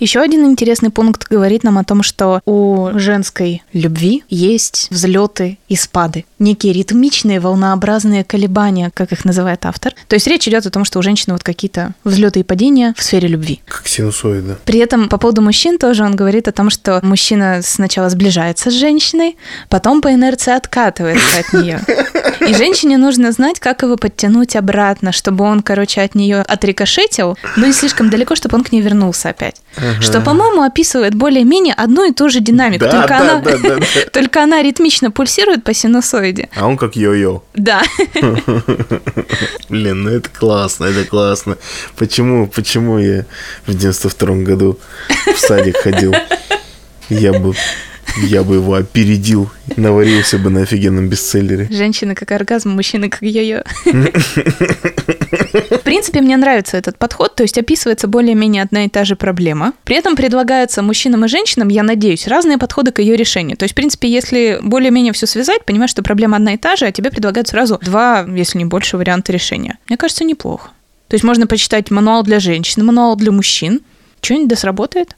Еще один интересный пункт говорит нам о том, что у женской любви есть взлеты и спады. Некие ритмичные, волнообразные колебания, как их называет автор. То есть речь идет о том, что у женщины вот какие-то взлеты и падения в сфере любви. Как синусоида. При этом по поводу мужчин тоже он говорит о том, что мужчина сначала сближается с женщиной, потом по инерции откатывается от нее. И женщине нужно знать, как его подтянуть обратно, чтобы он, короче, от нее отрикошетил, но не слишком далеко, чтобы он к ней вернулся опять. Что, по-моему, описывает более-менее одну и ту же динамику, Да, только, да, она, да, да, да. *laughs* только она ритмично пульсирует по синусоиде. А он как йо-йо. Да. *laughs* Блин, ну это классно, это классно. Почему, почему я в 92 году в садик ходил? Я бы, я бы его опередил, наварился бы на офигенном бестселлере. Женщины как оргазм, мужчины как йо-йо. В принципе, мне нравится этот подход, то есть описывается более-менее одна и та же проблема. При этом предлагается мужчинам и женщинам, я надеюсь, разные подходы к ее решению. То есть, в принципе, если более-менее все связать, понимаешь, что проблема одна и та же, а тебе предлагают сразу два, если не больше, варианта решения. Мне кажется, неплохо. То есть можно почитать мануал для женщин, мануал для мужчин. Что-нибудь да сработает.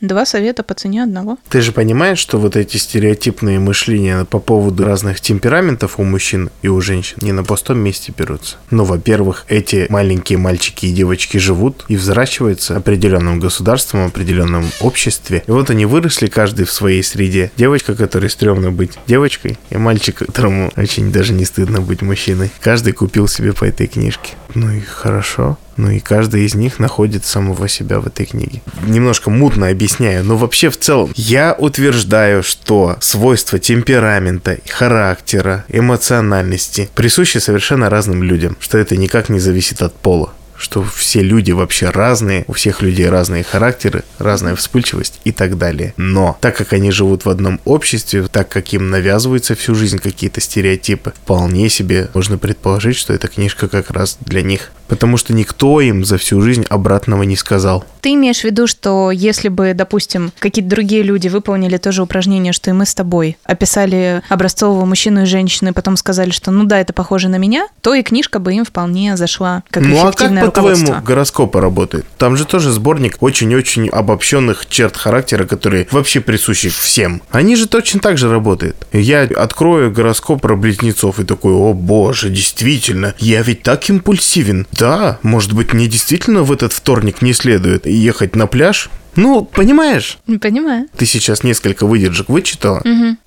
Два совета по цене одного. Ты же понимаешь, что вот эти стереотипные мышления по поводу разных темпераментов у мужчин и у женщин не на пустом месте берутся. Ну, во-первых, эти маленькие мальчики и девочки живут и взращиваются определенным государством, определенном обществе. И вот они выросли каждый в своей среде. Девочка, которой стрёмно быть девочкой, и мальчик, которому очень даже не стыдно быть мужчиной. Каждый купил себе по этой книжке. Ну и хорошо. Ну и каждый из них находит самого себя в этой книге. Немножко мутно объясняю, но вообще в целом я утверждаю, что свойства темперамента, характера, эмоциональности присущи совершенно разным людям, что это никак не зависит от пола что все люди вообще разные, у всех людей разные характеры, разная вспыльчивость и так далее. Но так как они живут в одном обществе, так как им навязываются всю жизнь какие-то стереотипы, вполне себе можно предположить, что эта книжка как раз для них. Потому что никто им за всю жизнь обратного не сказал. Ты имеешь в виду, что если бы, допустим, какие-то другие люди выполнили то же упражнение, что и мы с тобой, описали образцового мужчину и женщину, и потом сказали, что ну да, это похоже на меня, то и книжка бы им вполне зашла как ну а как эффективное по-твоему гороскопы работают? Там же тоже сборник очень-очень обобщенных черт характера, которые вообще присущи всем. Они же точно так же работают. Я открою гороскоп про близнецов и такой, о боже, действительно, я ведь так импульсивен. Да, может быть, мне действительно в этот вторник не следует ехать на пляж, Ну, понимаешь? Не понимаю. Ты сейчас несколько выдержек вычитала.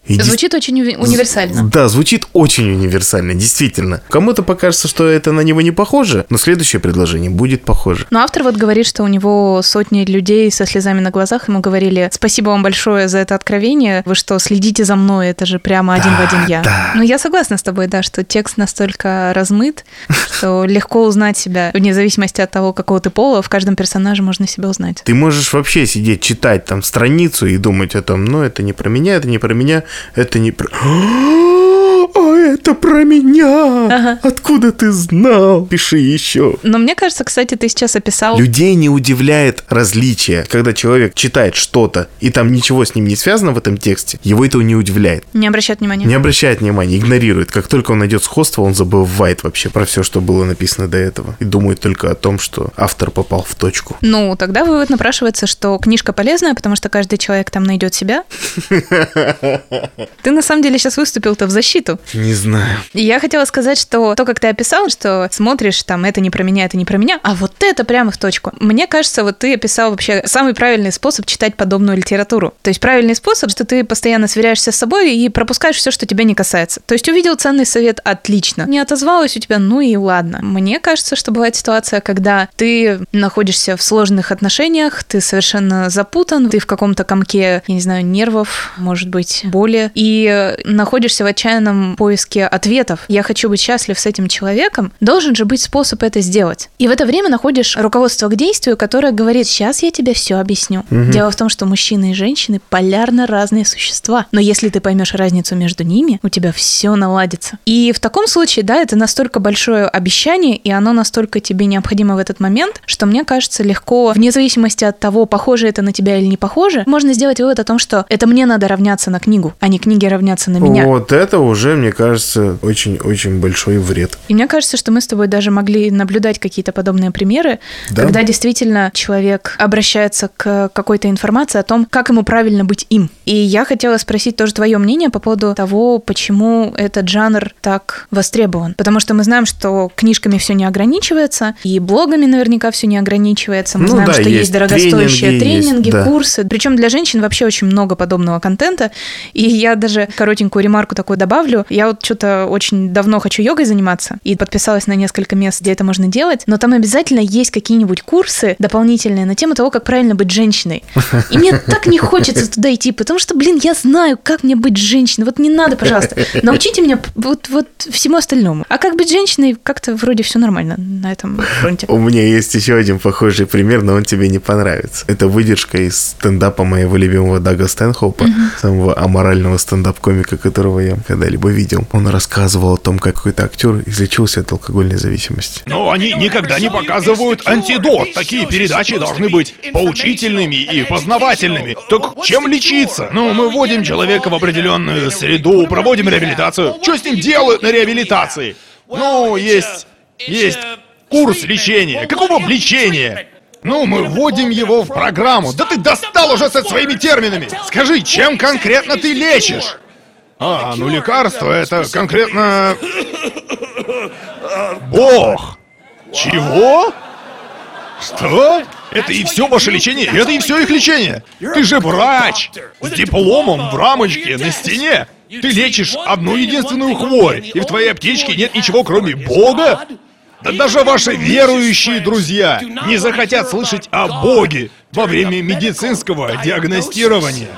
И дес- Звучит очень уни- универсально. Да, звучит очень универсально, действительно. Кому-то покажется, что это на него не похоже, но следующее предложение будет похоже. Но автор вот говорит, что у него сотни людей со слезами на глазах ему говорили «Спасибо вам большое за это откровение. Вы что, следите за мной? Это же прямо один в один я». да. Ну, я согласна с тобой, да, что текст настолько размыт, *laughs* что легко узнать себя. Вне зависимости от того, какого ты пола, в каждом персонаже можно себя узнать. Ты можешь вообще сидеть, читать там страницу и думать о том, ну, это не про меня, это не про меня, это не про... *gasps* А это про меня! Ага. Откуда ты знал? Пиши еще. Но мне кажется, кстати, ты сейчас описал... Людей не удивляет различие. Когда человек читает что-то, и там ничего с ним не связано в этом тексте, его этого не удивляет. Не обращать внимания. Не обращает внимания, игнорирует. Как только он найдет сходство, он забывает вообще про все, что было написано до этого. И думает только о том, что автор попал в точку. Ну, тогда вывод напрашивается, что книжка полезная, потому что каждый человек там найдет себя. Ты на самом деле сейчас выступил-то в защиту. Не знаю. И я хотела сказать, что то, как ты описал, что смотришь, там, это не про меня, это не про меня, а вот это прямо в точку. Мне кажется, вот ты описал вообще самый правильный способ читать подобную литературу. То есть правильный способ, что ты постоянно сверяешься с собой и пропускаешь все, что тебя не касается. То есть увидел ценный совет, отлично. Не отозвалась у тебя, ну и ладно. Мне кажется, что бывает ситуация, когда ты находишься в сложных отношениях, ты совершенно запутан, ты в каком-то комке, я не знаю, нервов, может быть, боли, и находишься в отчаянном поиске ответов. Я хочу быть счастлив с этим человеком. Должен же быть способ это сделать. И в это время находишь руководство к действию, которое говорит, сейчас я тебе все объясню. Дело в том, что мужчины и женщины полярно разные существа. Но если ты поймешь разницу между ними, у тебя все наладится. И в таком случае, да, это настолько большое обещание, и оно настолько тебе необходимо в этот момент, что мне кажется легко, вне зависимости от того, похоже это на тебя или не похоже, можно сделать вывод о том, что это мне надо равняться на книгу, а не книге равняться на меня. Вот это уже, мне кажется, очень-очень большой вред. И мне кажется, что мы с тобой даже могли наблюдать какие-то подобные примеры, Да. когда действительно человек обращается к какой-то информации о том, как ему правильно быть им. И я хотела спросить тоже твое мнение по поводу того, почему этот жанр так востребован. Потому что мы знаем, что книжками все не ограничивается, и блогами наверняка все не ограничивается. Мы Ну знаем, да, что есть, есть дорогостоящие тренинги, есть, тренинги, да. курсы. Причем для женщин вообще очень много подобного контента. И я даже коротенькую ремарку такую добавлю. Я вот что-то очень давно хочу йогой заниматься и подписалась на несколько мест, где это можно делать, но там обязательно есть какие-нибудь курсы дополнительные на тему того, как правильно быть женщиной. И мне так не хочется туда идти, потому что, блин, я знаю, как мне быть женщиной. Вот не надо, пожалуйста. Научите меня вот, вот всему остальному. А как быть женщиной, как-то вроде все нормально на этом фронте. У меня есть еще один похожий пример, но он тебе не понравится. Это выдержка из стендапа моего любимого Дага Стэнхоупа, самого аморального стендап-комика, которого я когда-либо видел. Он рассказывал о том, как какой-то актер излечился от алкогольной зависимости. Но они никогда не показывают антидот. Такие передачи должны быть поучительными и познавательными. Так чем лечиться? Ну, мы вводим человека в определенную среду, проводим реабилитацию. Что с ним делают на реабилитации? Ну, есть... есть курс лечения. Какого лечения? Ну, мы вводим его в программу. Да ты достал уже со своими терминами. Скажи, чем конкретно ты лечишь? А, ну лекарство это конкретно... Бог! Чего? Что? Это и все ваше лечение? Это и все их лечение? Ты же врач! С дипломом в рамочке на стене! Ты лечишь одну единственную хворь, и в твоей аптечке нет ничего, кроме Бога? Да даже ваши верующие друзья не захотят слышать о Боге во время медицинского диагностирования.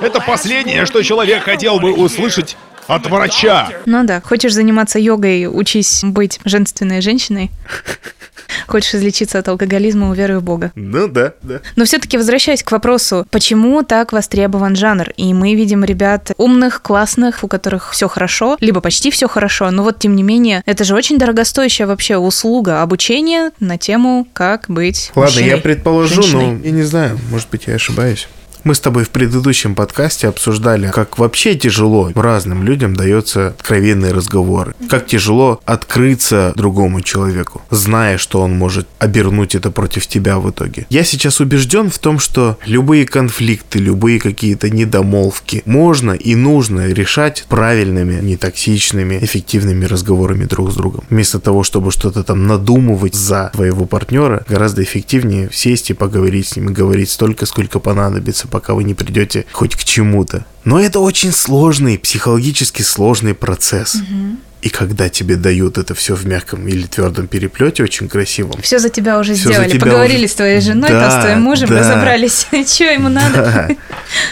Это последнее, что человек хотел бы услышать от врача. Ну да, хочешь заниматься йогой, учись быть женственной женщиной. Хочешь излечиться от алкоголизма, уверуй в Бога. Ну да, да. Но все-таки возвращаясь к вопросу, почему так востребован жанр? И мы видим ребят умных, классных, у которых все хорошо, либо почти все хорошо, но вот тем не менее, это же очень дорогостоящая вообще услуга обучения на тему, как быть Ладно, мужчиной, я предположу, женщиной. но я не знаю, может быть, я ошибаюсь. Мы с тобой в предыдущем подкасте обсуждали, как вообще тяжело разным людям дается откровенные разговоры. Как тяжело открыться другому человеку, зная, что он может обернуть это против тебя в итоге. Я сейчас убежден в том, что любые конфликты, любые какие-то недомолвки можно и нужно решать правильными, нетоксичными, эффективными разговорами друг с другом. Вместо того, чтобы что-то там надумывать за твоего партнера, гораздо эффективнее сесть и поговорить с ним и говорить столько, сколько понадобится, пока вы не придете хоть к чему-то. Но это очень сложный, психологически сложный процесс. Угу. И когда тебе дают это все в мягком или твердом переплете, очень красивом. Все за тебя уже все сделали. Тебя Поговорили уже... с твоей женой, да, там, с твоим мужем, да, разобрались, *laughs* что ему надо.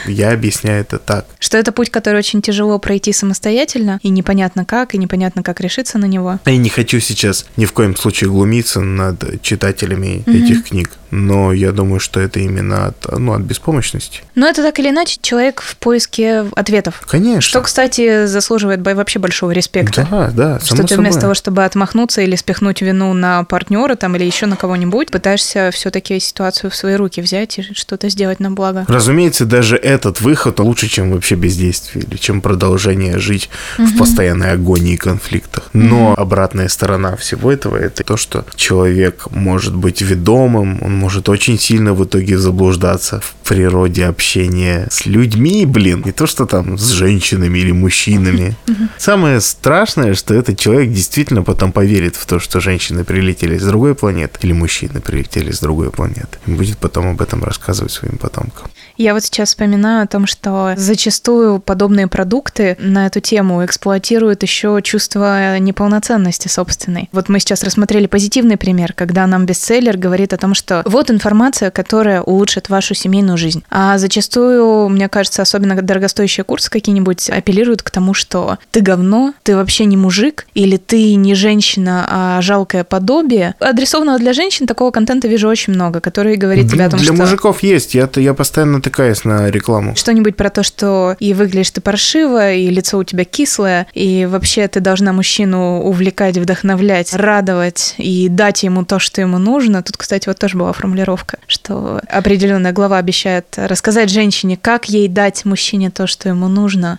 Я объясняю это так. Что это путь, который очень тяжело пройти самостоятельно, и непонятно как, и непонятно, как решиться на него. Я не хочу сейчас ни в коем случае глумиться над читателями этих книг, но я думаю, что это именно от, ну, от беспомощности. Но это так или иначе человек в поиске ответов. Конечно. Что, кстати, заслуживает вообще большого респекта. Да, да, Что ты вместо того, чтобы отмахнуться или спихнуть вину на партнера там или еще на кого-нибудь, пытаешься все-таки ситуацию в свои руки взять и что-то сделать на благо. Разумеется, даже этот выход лучше, чем вообще бездействие или чем продолжение жить угу. в постоянной агонии и конфликтах. Но угу. обратная сторона всего этого это то, что человек может быть ведомым, он может очень сильно в итоге заблуждаться в природе общения с людьми, блин, не то что там с женщинами или мужчинами. Самое страшное, что этот человек действительно потом поверит в то, что женщины прилетели с другой планеты или мужчины прилетели с другой планеты. И будет потом об этом рассказывать своим потомкам. Я вот сейчас вспоминаю о том, что зачастую подобные продукты на эту тему эксплуатируют еще чувство неполноценности собственной. Вот мы сейчас рассмотрели позитивный пример, когда нам бестселлер говорит о том, что вот информация, которая улучшит вашу семейную жизнь. А зачастую, мне кажется, особенно дорогостоящие курсы какие-нибудь апеллируют к тому, что ты говно, ты вообще не мужик, или ты не женщина, а жалкое подобие. Адресованного для женщин такого контента вижу очень много, который говорит тебе о том, для что... Для мужиков есть, я, я постоянно натыкаюсь на рекламу. Что-нибудь про то, что и выглядишь ты паршиво, и лицо у тебя кислое, и вообще ты должна мужчину увлекать, вдохновлять, радовать и дать ему то, что ему нужно. Тут, кстати, вот тоже была формулировка, что определенная глава обещает рассказать женщине, как ей дать мужчине то, что ему нужно,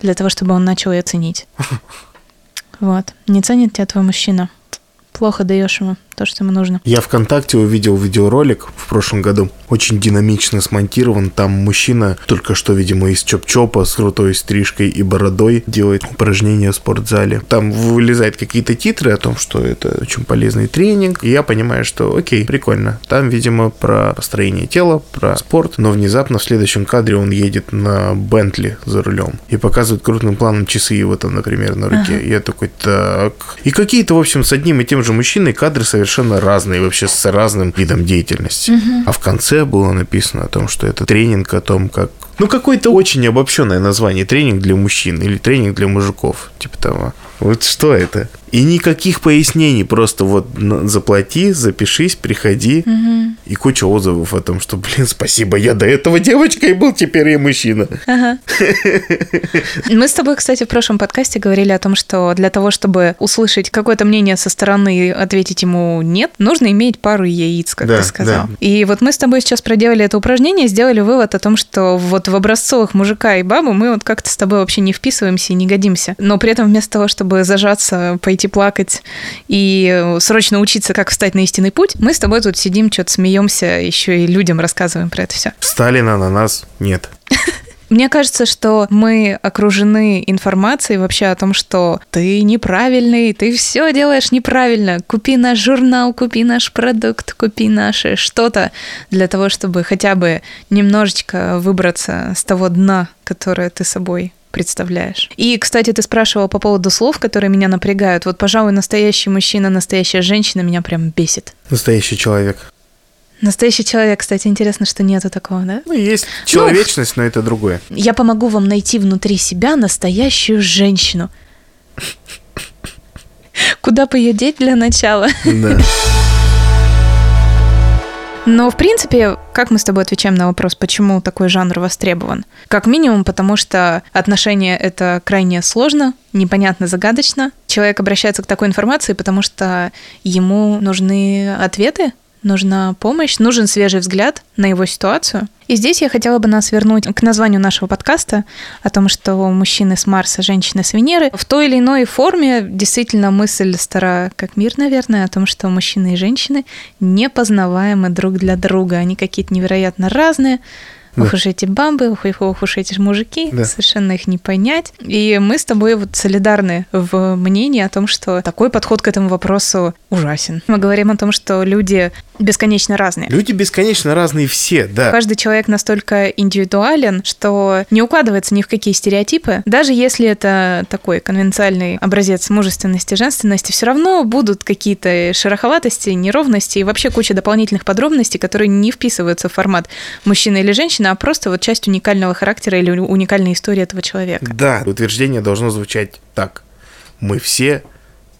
для того, чтобы он начал ее ценить. *laughs* Вот. Не ценит тебя твой мужчина. Плохо даешь ему то, что ему нужно. Я ВКонтакте увидел видеоролик в прошлом году, очень динамично смонтирован. Там мужчина, только что, видимо, из чоп-чопа с крутой стрижкой и бородой, делает упражнения в спортзале. Там вылезают какие-то титры о том, что это очень полезный тренинг. И я понимаю, что окей, прикольно. Там, видимо, про построение тела, про спорт. Но внезапно в следующем кадре он едет на Бентли за рулем и показывает крупным планом часы его там, например, на руке. Ага. Я такой, так. И какие-то, в общем, с одним и тем же мужчиной кадры совершенно совершенно разные, вообще с разным видом деятельности. Угу. А в конце было написано о том, что это тренинг о том, как ну, какое-то очень обобщенное название. Тренинг для мужчин или тренинг для мужиков. Типа того. Вот что это? И никаких пояснений, просто вот заплати, запишись, приходи. Угу. И куча отзывов о том, что, блин, спасибо, я до этого девочкой был, теперь я мужчина. Ага. *laughs* Мы с тобой, кстати, в прошлом подкасте говорили о том, что для того, чтобы услышать какое-то мнение со стороны ответить ему нет, нужно иметь пару яиц, как да, ты сказал. Да. И вот мы с тобой сейчас проделали это упражнение, сделали вывод о том, что вот в образцовых мужика и бабу мы вот как-то с тобой вообще не вписываемся и не годимся. Но при этом вместо того, чтобы зажаться, пойти плакать и срочно учиться, как встать на истинный путь, мы с тобой тут сидим, что-то смеемся, еще и людям рассказываем про это все. Сталина на нас нет. *laughs* Мне кажется, что мы окружены информацией вообще о том, что ты неправильный, ты все делаешь неправильно. Купи наш журнал, купи наш продукт, купи наше что-то для того, чтобы хотя бы немножечко выбраться с того дна, которое ты собой представляешь. И, кстати, ты спрашивал по поводу слов, которые меня напрягают. Вот, пожалуй, настоящий мужчина, настоящая женщина меня прям бесит. Настоящий человек. Настоящий человек, кстати, интересно, что нету такого, да? Ну, есть человечность, ну, но это другое. Я помогу вам найти внутри себя настоящую женщину. Куда бы ее деть для начала? Да. Но, в принципе, как мы с тобой отвечаем на вопрос, почему такой жанр востребован? Как минимум, потому что отношения — это крайне сложно, непонятно, загадочно. Человек обращается к такой информации, потому что ему нужны ответы нужна помощь, нужен свежий взгляд на его ситуацию. И здесь я хотела бы нас вернуть к названию нашего подкаста о том, что мужчины с Марса, женщины с Венеры. В той или иной форме действительно мысль стара как мир, наверное, о том, что мужчины и женщины непознаваемы друг для друга. Они какие-то невероятно разные, Да. Ох уж эти бабы, ох, ох, уж эти мужики, Да. совершенно их не понять. И мы с тобой вот солидарны в мнении о том, что такой подход к этому вопросу ужасен. Мы говорим о том, что люди бесконечно разные. Люди бесконечно разные все, да. Каждый человек настолько индивидуален, что не укладывается ни в какие стереотипы. Даже если это такой конвенциальный образец мужественности, женственности, все равно будут какие-то шероховатости, неровности и вообще куча дополнительных подробностей, которые не вписываются в формат мужчина или женщина, а просто вот часть уникального характера или уникальной истории этого человека. Да, утверждение должно звучать так. Мы все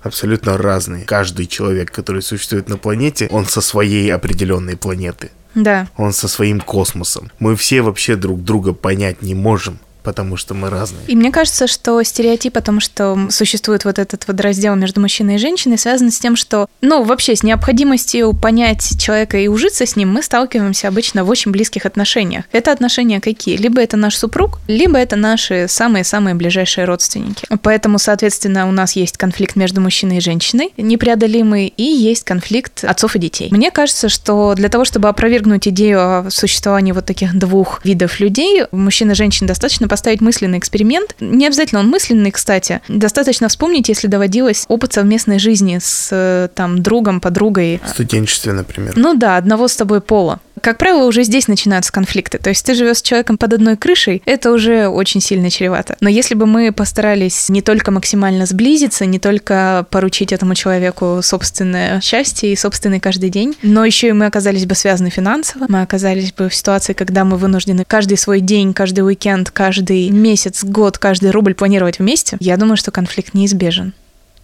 абсолютно разные. Каждый человек, который существует на планете, он со своей определенной планеты. Да. Он со своим космосом. Мы все вообще друг друга понять не можем, потому что мы разные. И мне кажется, что стереотип о том, что существует вот этот вот раздел между мужчиной и женщиной, связан с тем, что, ну, вообще с необходимостью понять человека и ужиться с ним мы сталкиваемся обычно в очень близких отношениях. Это отношения какие? Либо это наш супруг, либо это наши самые-самые ближайшие родственники. Поэтому, соответственно, у нас есть конфликт между мужчиной и женщиной, непреодолимый, и есть конфликт отцов и детей. Мне кажется, что для того, чтобы опровергнуть идею о существовании вот таких двух видов людей, мужчин и женщин достаточно поставить мысленный эксперимент. Не обязательно он мысленный, кстати. Достаточно вспомнить, если доводилось опыт совместной жизни с э, там другом, подругой. В студенчестве, например. Ну да, одного с тобой пола. Как правило, уже здесь начинаются конфликты. То есть ты живешь с человеком под одной крышей, это уже очень сильно чревато. Но если бы мы постарались не только максимально сблизиться, не только поручить этому человеку собственное счастье и собственный каждый день, но еще и мы оказались бы связаны финансово, мы оказались бы в ситуации, когда мы вынуждены каждый свой день, каждый уикенд, каждый месяц, год, каждый рубль планировать вместе, я думаю, что конфликт неизбежен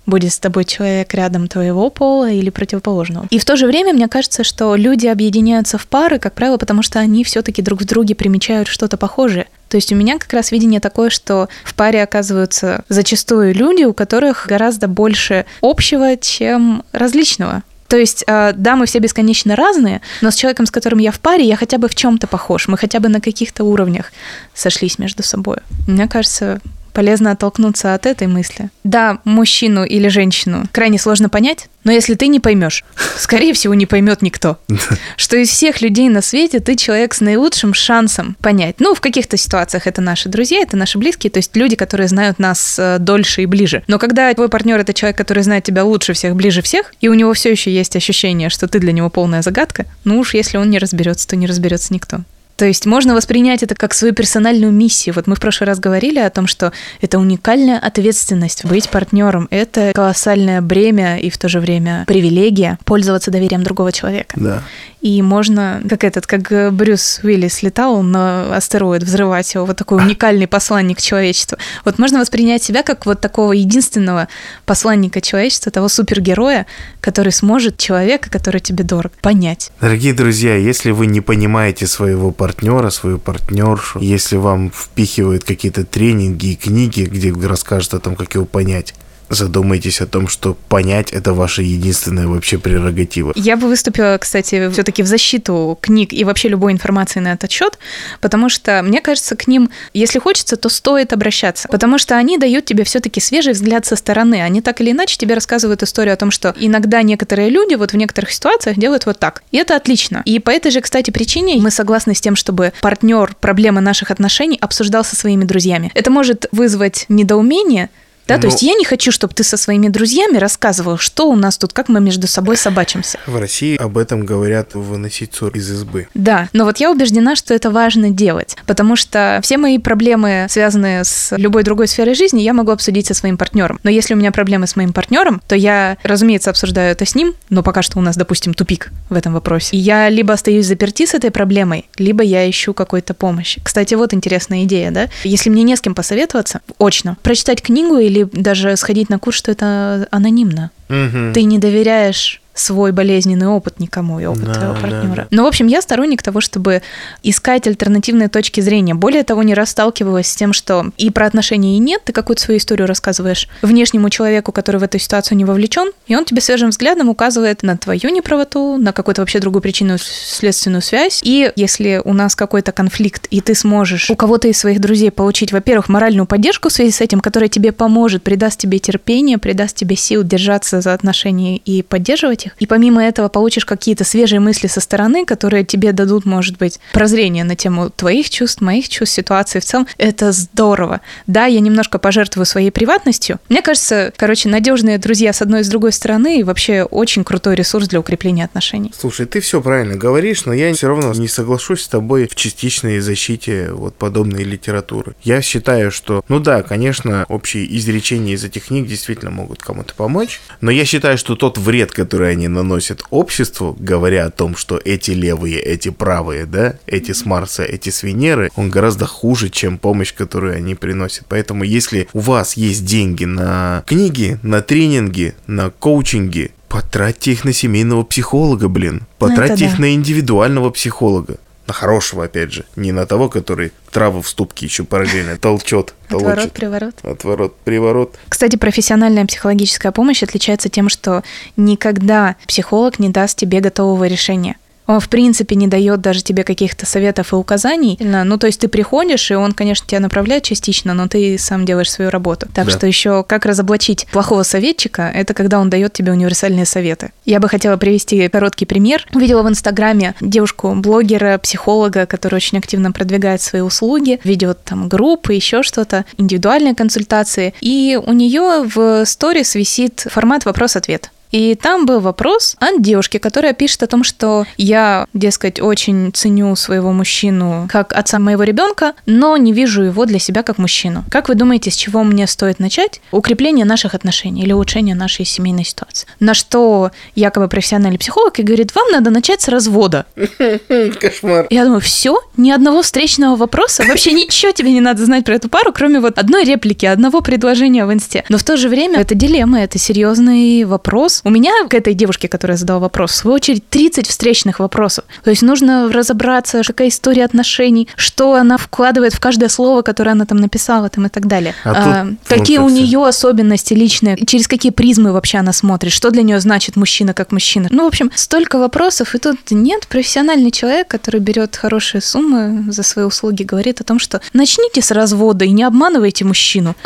будет с тобой человек рядом твоего пола или противоположного. И в то же время мне кажется, что люди объединяются в пары, как правило, потому что они все-таки друг в друге примечают что-то похожее. То есть у меня как раз видение такое, что в паре оказываются зачастую люди, у которых гораздо больше общего, чем различного. То есть, э, да, мы все бесконечно разные, но с человеком, с которым я в паре, я хотя бы в чем-то похож. Мы хотя бы на каких-то уровнях сошлись между собой. Мне кажется, полезно оттолкнуться от этой мысли. Да, мужчину или женщину крайне сложно понять, но если ты не поймешь, скорее всего, не поймет никто. *laughs* Что из всех людей на свете ты человек с наилучшим шансом понять. Ну, в каких-то ситуациях это наши друзья, это наши близкие, то есть люди, которые знают нас э, дольше и ближе. Но когда твой партнер это человек, который знает тебя лучше всех, ближе всех, и у него все еще есть ощущение, что ты для него полная загадка, ну уж если он не разберется, то не разберется никто. То есть можно воспринять это как свою персональную миссию. Вот мы в прошлый раз говорили о том, что это уникальная ответственность быть партнером. Это колоссальное бремя и в то же время привилегия пользоваться доверием другого человека. Да. И можно, как этот, как э, Брюс Уиллис летал на астероид, взрывать его, вот такой уникальный посланник человечества. Вот можно воспринять себя как вот такого единственного посланника человечества, того супергероя, который сможет человека, который тебе дорог, понять. Дорогие друзья, если вы не понимаете своего партнера, свою партнершу, если вам впихивают какие-то тренинги и книги, где расскажут о том, как его понять, задумайтесь о том, что понять это ваша единственная вообще прерогатива. Я бы выступила, кстати, все-таки в защиту книг и вообще любой информации на этот счет, потому что, мне кажется, к ним, если хочется, то стоит обращаться, потому что они дают тебе все-таки свежий взгляд со стороны. Они так или иначе тебе рассказывают историю о том, что иногда некоторые люди вот в некоторых ситуациях делают вот так. И это отлично. И по этой же, кстати, причине мы согласны с тем, чтобы партнер проблемы наших отношений обсуждал со своими друзьями. Это может вызвать недоумение, да, то Ну- есть я не хочу, чтобы ты со своими друзьями рассказывал, что у нас тут, как мы между собой собачимся. В России об этом говорят выносить ссор из избы. Да, но вот я убеждена, что это важно делать, потому что все мои проблемы, связанные с любой другой сферой жизни, я могу обсудить со своим партнером. Но если у меня проблемы с моим партнером, то я, разумеется, обсуждаю это с ним, но пока что у нас, допустим, тупик в этом вопросе. И я либо остаюсь заперти с этой проблемой, либо я ищу какой-то помощи. Кстати, вот интересная идея, да? Если мне не с кем посоветоваться, очно, прочитать книгу или даже сходить на курс, что это анонимно. Мгм. Ты не доверяешь свой болезненный опыт никому и опыт Да, твоего партнера. да. Но, в общем, я сторонник того, чтобы искать альтернативные точки зрения. Более того, не раз сталкивалась с тем, что и про отношения и нет, ты какую-то свою историю рассказываешь внешнему человеку, который в эту ситуацию не вовлечен, и он тебе свежим взглядом указывает на твою неправоту, на какую-то вообще другую причину, следственную связь. И если у нас какой-то конфликт, и ты сможешь у кого-то из своих друзей получить, во-первых, моральную поддержку в связи с этим, которая тебе поможет, придаст тебе терпение, придаст тебе сил держаться за отношения и поддерживать их. И помимо этого получишь какие-то свежие мысли со стороны, которые тебе дадут, может быть, прозрение на тему твоих чувств, моих чувств, ситуации в целом. Это здорово. Да, я немножко пожертвую своей приватностью. Мне кажется, короче, надежные друзья с одной и с другой стороны и вообще очень крутой ресурс для укрепления отношений. Слушай, ты все правильно говоришь, но я все равно не соглашусь с тобой в частичной защите вот подобной литературы. Я считаю, что, ну да, конечно, общие изречения из этих книг действительно могут кому-то помочь, но я считаю, что тот вред, который они наносят обществу, говоря о том, что эти левые, эти правые, да, эти с Марса, эти с Венеры, он гораздо хуже, чем помощь, которую они приносят. Поэтому, если у вас есть деньги на книги, на тренинги, на коучинги, потратьте их на семейного психолога, блин. Потратьте это их да. на индивидуального психолога. На хорошего, опять же. Не на того, который травы в ступке еще параллельно толчет. Отворот, приворот. Отворот, приворот. Кстати, профессиональная психологическая помощь отличается тем, что никогда психолог не даст тебе готового решения. Он, в принципе, не дает даже тебе каких-то советов и указаний. Ну, то есть ты приходишь, и он, конечно, тебя направляет частично, но ты сам делаешь свою работу. Так Да. что еще как разоблачить плохого советчика, это когда он дает тебе универсальные советы. Я бы хотела привести короткий пример. Увидела в Инстаграме девушку-блогера, психолога, которая очень активно продвигает свои услуги, ведет там группы, еще что-то, индивидуальные консультации. И у нее в сторис висит формат вопрос-ответ. И там был вопрос от девушки, которая пишет о том, что я, дескать, очень ценю своего мужчину как отца моего ребенка, но не вижу его для себя как мужчину. Как вы думаете, с чего мне стоит начать? Укрепление наших отношений или улучшение нашей семейной ситуации. На что якобы профессиональный психолог и говорит, вам надо начать с развода. *laughs* Кошмар. Я думаю, все, ни одного встречного вопроса, вообще ничего тебе не надо знать про эту пару, кроме вот одной реплики, одного предложения в инсте. Но в то же время это дилемма, это серьезный вопрос. У меня к этой девушке, которая задала вопрос, в свою очередь 30 встречных вопросов. То есть нужно разобраться, какая история отношений, что она вкладывает в каждое слово, которое она там написала там и так далее. А А, тут, какие ну, у нее особенности личные, через какие призмы вообще она смотрит, что для нее значит мужчина как мужчина. Ну, в общем, столько вопросов, и тут нет профессиональный человек, который берет хорошие суммы за свои услуги, говорит о том, что начните с развода и не обманывайте мужчину.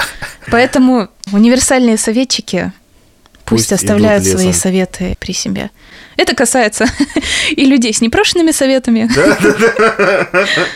Поэтому универсальные советчики пусть, Пусть оставляют свои советы при себе. Это касается *laughs* и людей с непрошенными советами.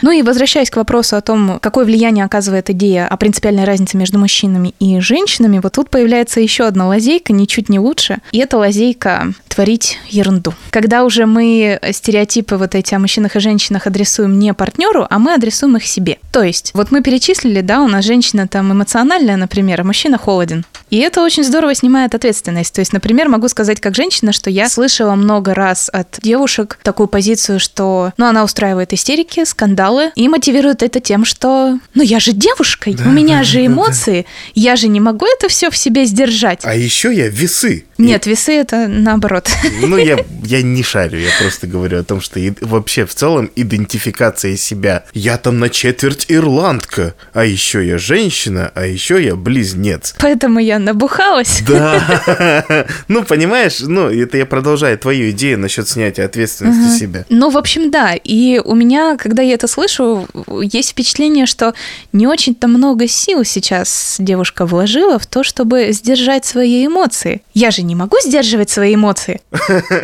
Ну и возвращаясь к вопросу о том, какое влияние оказывает идея о принципиальной разнице между мужчинами и женщинами, вот тут появляется еще одна лазейка, ничуть не лучше, и это лазейка творить ерунду. Когда уже мы стереотипы вот эти о мужчинах и женщинах адресуем не партнеру, а мы адресуем их себе. То есть, вот мы перечислили, да, у нас женщина там эмоциональная, например, а мужчина холоден. И это очень здорово снимает ответственность. То есть, например, могу сказать как женщина, что я слышала много раз от девушек такую позицию, что, ну, она устраивает истерики, скандалы и мотивирует это тем, что, ну, я же девушка, у меня же эмоции, я же не могу это все в себе сдержать. А еще я весы. Нет, весы это наоборот. *laughs* Ну, я, я не шарю, я просто говорю о том, что и- вообще в целом идентификация себя. Я там на четверть ирландка, а еще я женщина, а еще я близнец. Поэтому я набухалась. Да. *laughs* Ну, понимаешь, ну, это я продолжаю твою идею насчет снятия ответственности с себя. Ну, в общем, да. И у меня, когда я это слышу, есть впечатление, что не очень-то много сил сейчас девушка вложила в то, чтобы сдержать свои эмоции. Я же не могу сдерживать свои эмоции.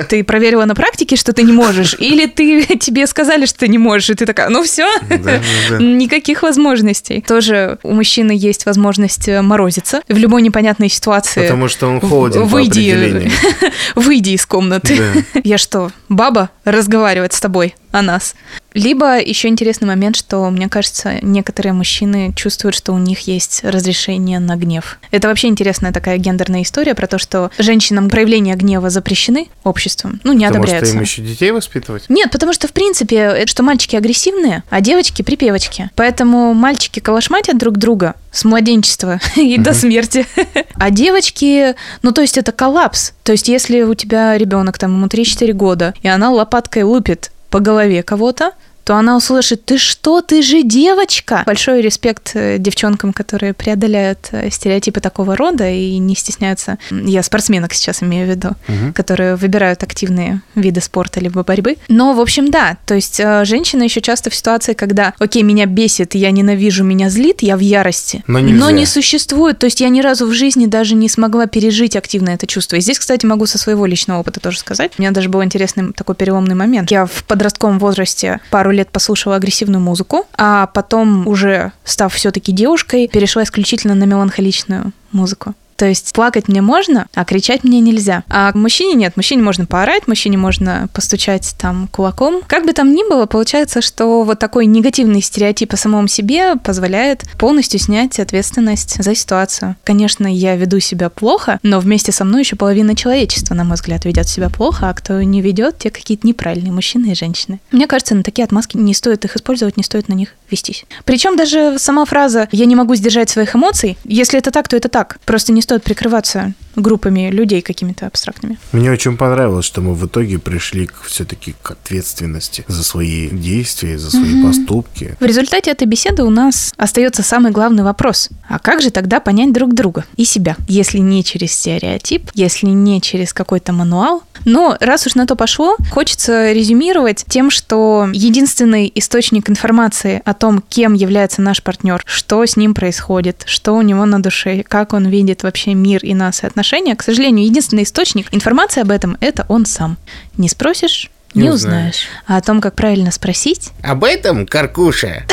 Ты проверила на практике, что ты не можешь? Или ты *laughs* тебе сказали, что ты не можешь, и ты такая, ну все, да, да. никаких возможностей. Тоже у мужчины есть возможность э, морозиться в любой непонятной ситуации. Потому что он холоден по Выйди, определению. *laughs* выйди из комнаты. Да. Я что, баба разговаривать с тобой о нас? Либо еще интересный момент, что, мне кажется, некоторые мужчины чувствуют, что у них есть разрешение на гнев. Это вообще интересная такая гендерная история про то, что женщинам проявления гнева запрещены обществом, ну, не Потому одобряются. что им еще детей воспитывать? Нет, потому что, в принципе, это что мальчики агрессивные, а девочки припевочки. Поэтому мальчики калашматят друг друга с младенчества *laughs* и до смерти. *laughs* А девочки, ну, то есть это коллапс. То есть если у тебя ребенок, там, ему 3-4 года, и она лопаткой лупит по голове кого-то, то она услышит, ты что, ты же девочка. Большой респект э, девчонкам, которые преодоляют э, стереотипы такого рода и не стесняются. Я спортсменок сейчас имею в виду, которые выбирают активные виды спорта либо борьбы. Но, в общем, да, то есть э, женщина еще часто в ситуации, когда, окей, меня бесит, я ненавижу, меня злит, я в ярости, Но нельзя. не существует. То есть я ни разу в жизни даже не смогла пережить активно это чувство. И здесь, кстати, могу со своего личного опыта тоже сказать. У меня даже был интересный такой переломный момент. Я в подростковом возрасте пару лет послушала агрессивную музыку, а потом уже став все-таки девушкой, перешла исключительно на меланхоличную музыку. То есть плакать мне можно, а кричать мне нельзя. А мужчине нет. Мужчине можно поорать, мужчине можно постучать там кулаком. Как бы там ни было, получается, что вот такой негативный стереотип о самом себе позволяет полностью снять ответственность за ситуацию. Конечно, я веду себя плохо, но вместе со мной еще половина человечества, на мой взгляд, ведет себя плохо, а кто не ведет, те какие-то неправильные мужчины и женщины. Мне кажется, на такие отмазки не стоит их использовать, не стоит на них вестись. Причем даже сама фраза «я не могу сдержать своих эмоций», если это так, то это так. Просто не стоит прикрываться группами людей какими-то абстрактными. Мне очень понравилось, что мы в итоге пришли все-таки к ответственности за свои действия, за свои поступки. В результате этой беседы у нас остается самый главный вопрос. А как же тогда понять друг друга и себя? Если не через стереотип, если не через какой-то мануал. Но раз уж на то пошло, хочется резюмировать тем, что единственный источник информации о том, кем является наш партнер, что с ним происходит, что у него на душе, как он видит вообще мир и нас и отношения, к сожалению, единственный источник информации об этом – это он сам. Не спросишь, не, Не узнаешь. узнаешь. А о том, как правильно спросить, Об этом, Каркуша,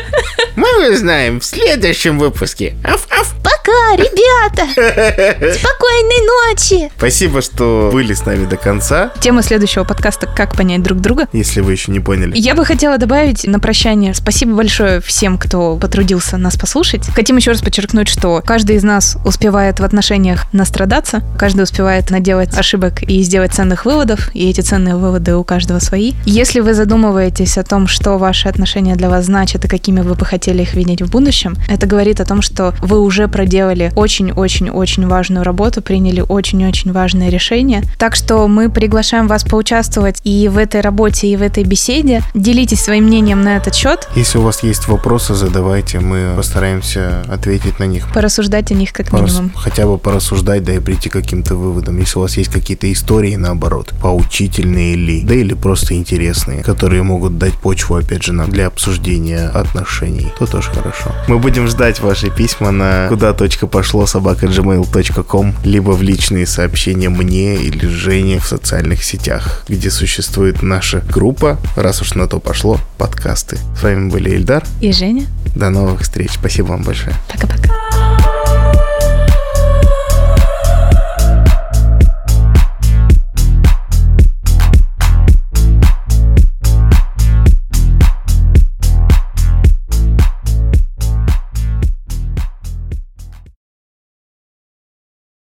*laughs* мы узнаем в следующем выпуске. Аф-аф. Пока, ребята! *laughs* Спокойной ночи! Спасибо, что были с нами до конца, тема следующего подкаста «Как понять друг друга». если вы еще не поняли. Я бы хотела добавить на прощание спасибо большое всем, кто потрудился нас послушать. Хотим еще раз подчеркнуть, что каждый из нас успевает в отношениях настрадаться, каждый успевает наделать ошибок и сделать ценных выводов, и эти ценные выводы у каждого свои. Если вы задумываетесь о том, что ваши отношения для вас значат и какими вы бы хотели их видеть в будущем, это говорит о том, что вы уже проделали очень-очень-очень важную работу, приняли очень-очень важное решение. Так что мы приглашаем вас поучаствовать и в этой работе, и в этой беседе. Делитесь своим мнением на этот счет, Если у вас есть вопросы, задавайте, мы постараемся ответить на них. порассуждать о них как Порас- минимум. Хотя бы порассуждать, да и прийти к каким-то выводам. Если у вас есть какие-то истории, наоборот, поучительные ли, да или просто интересные, которые могут дать почву, опять же, нам для обсуждения отношений, то тоже хорошо. Мы будем ждать ваши письма на куда точка пошло собака gmail.com, либо в личные сообщения мне или Жене в социальных сетях, где существует наша группа, раз уж на то пошло, подкасты. С вами были Ильдар. И Женя. До новых встреч. Спасибо вам большое. Пока-пока.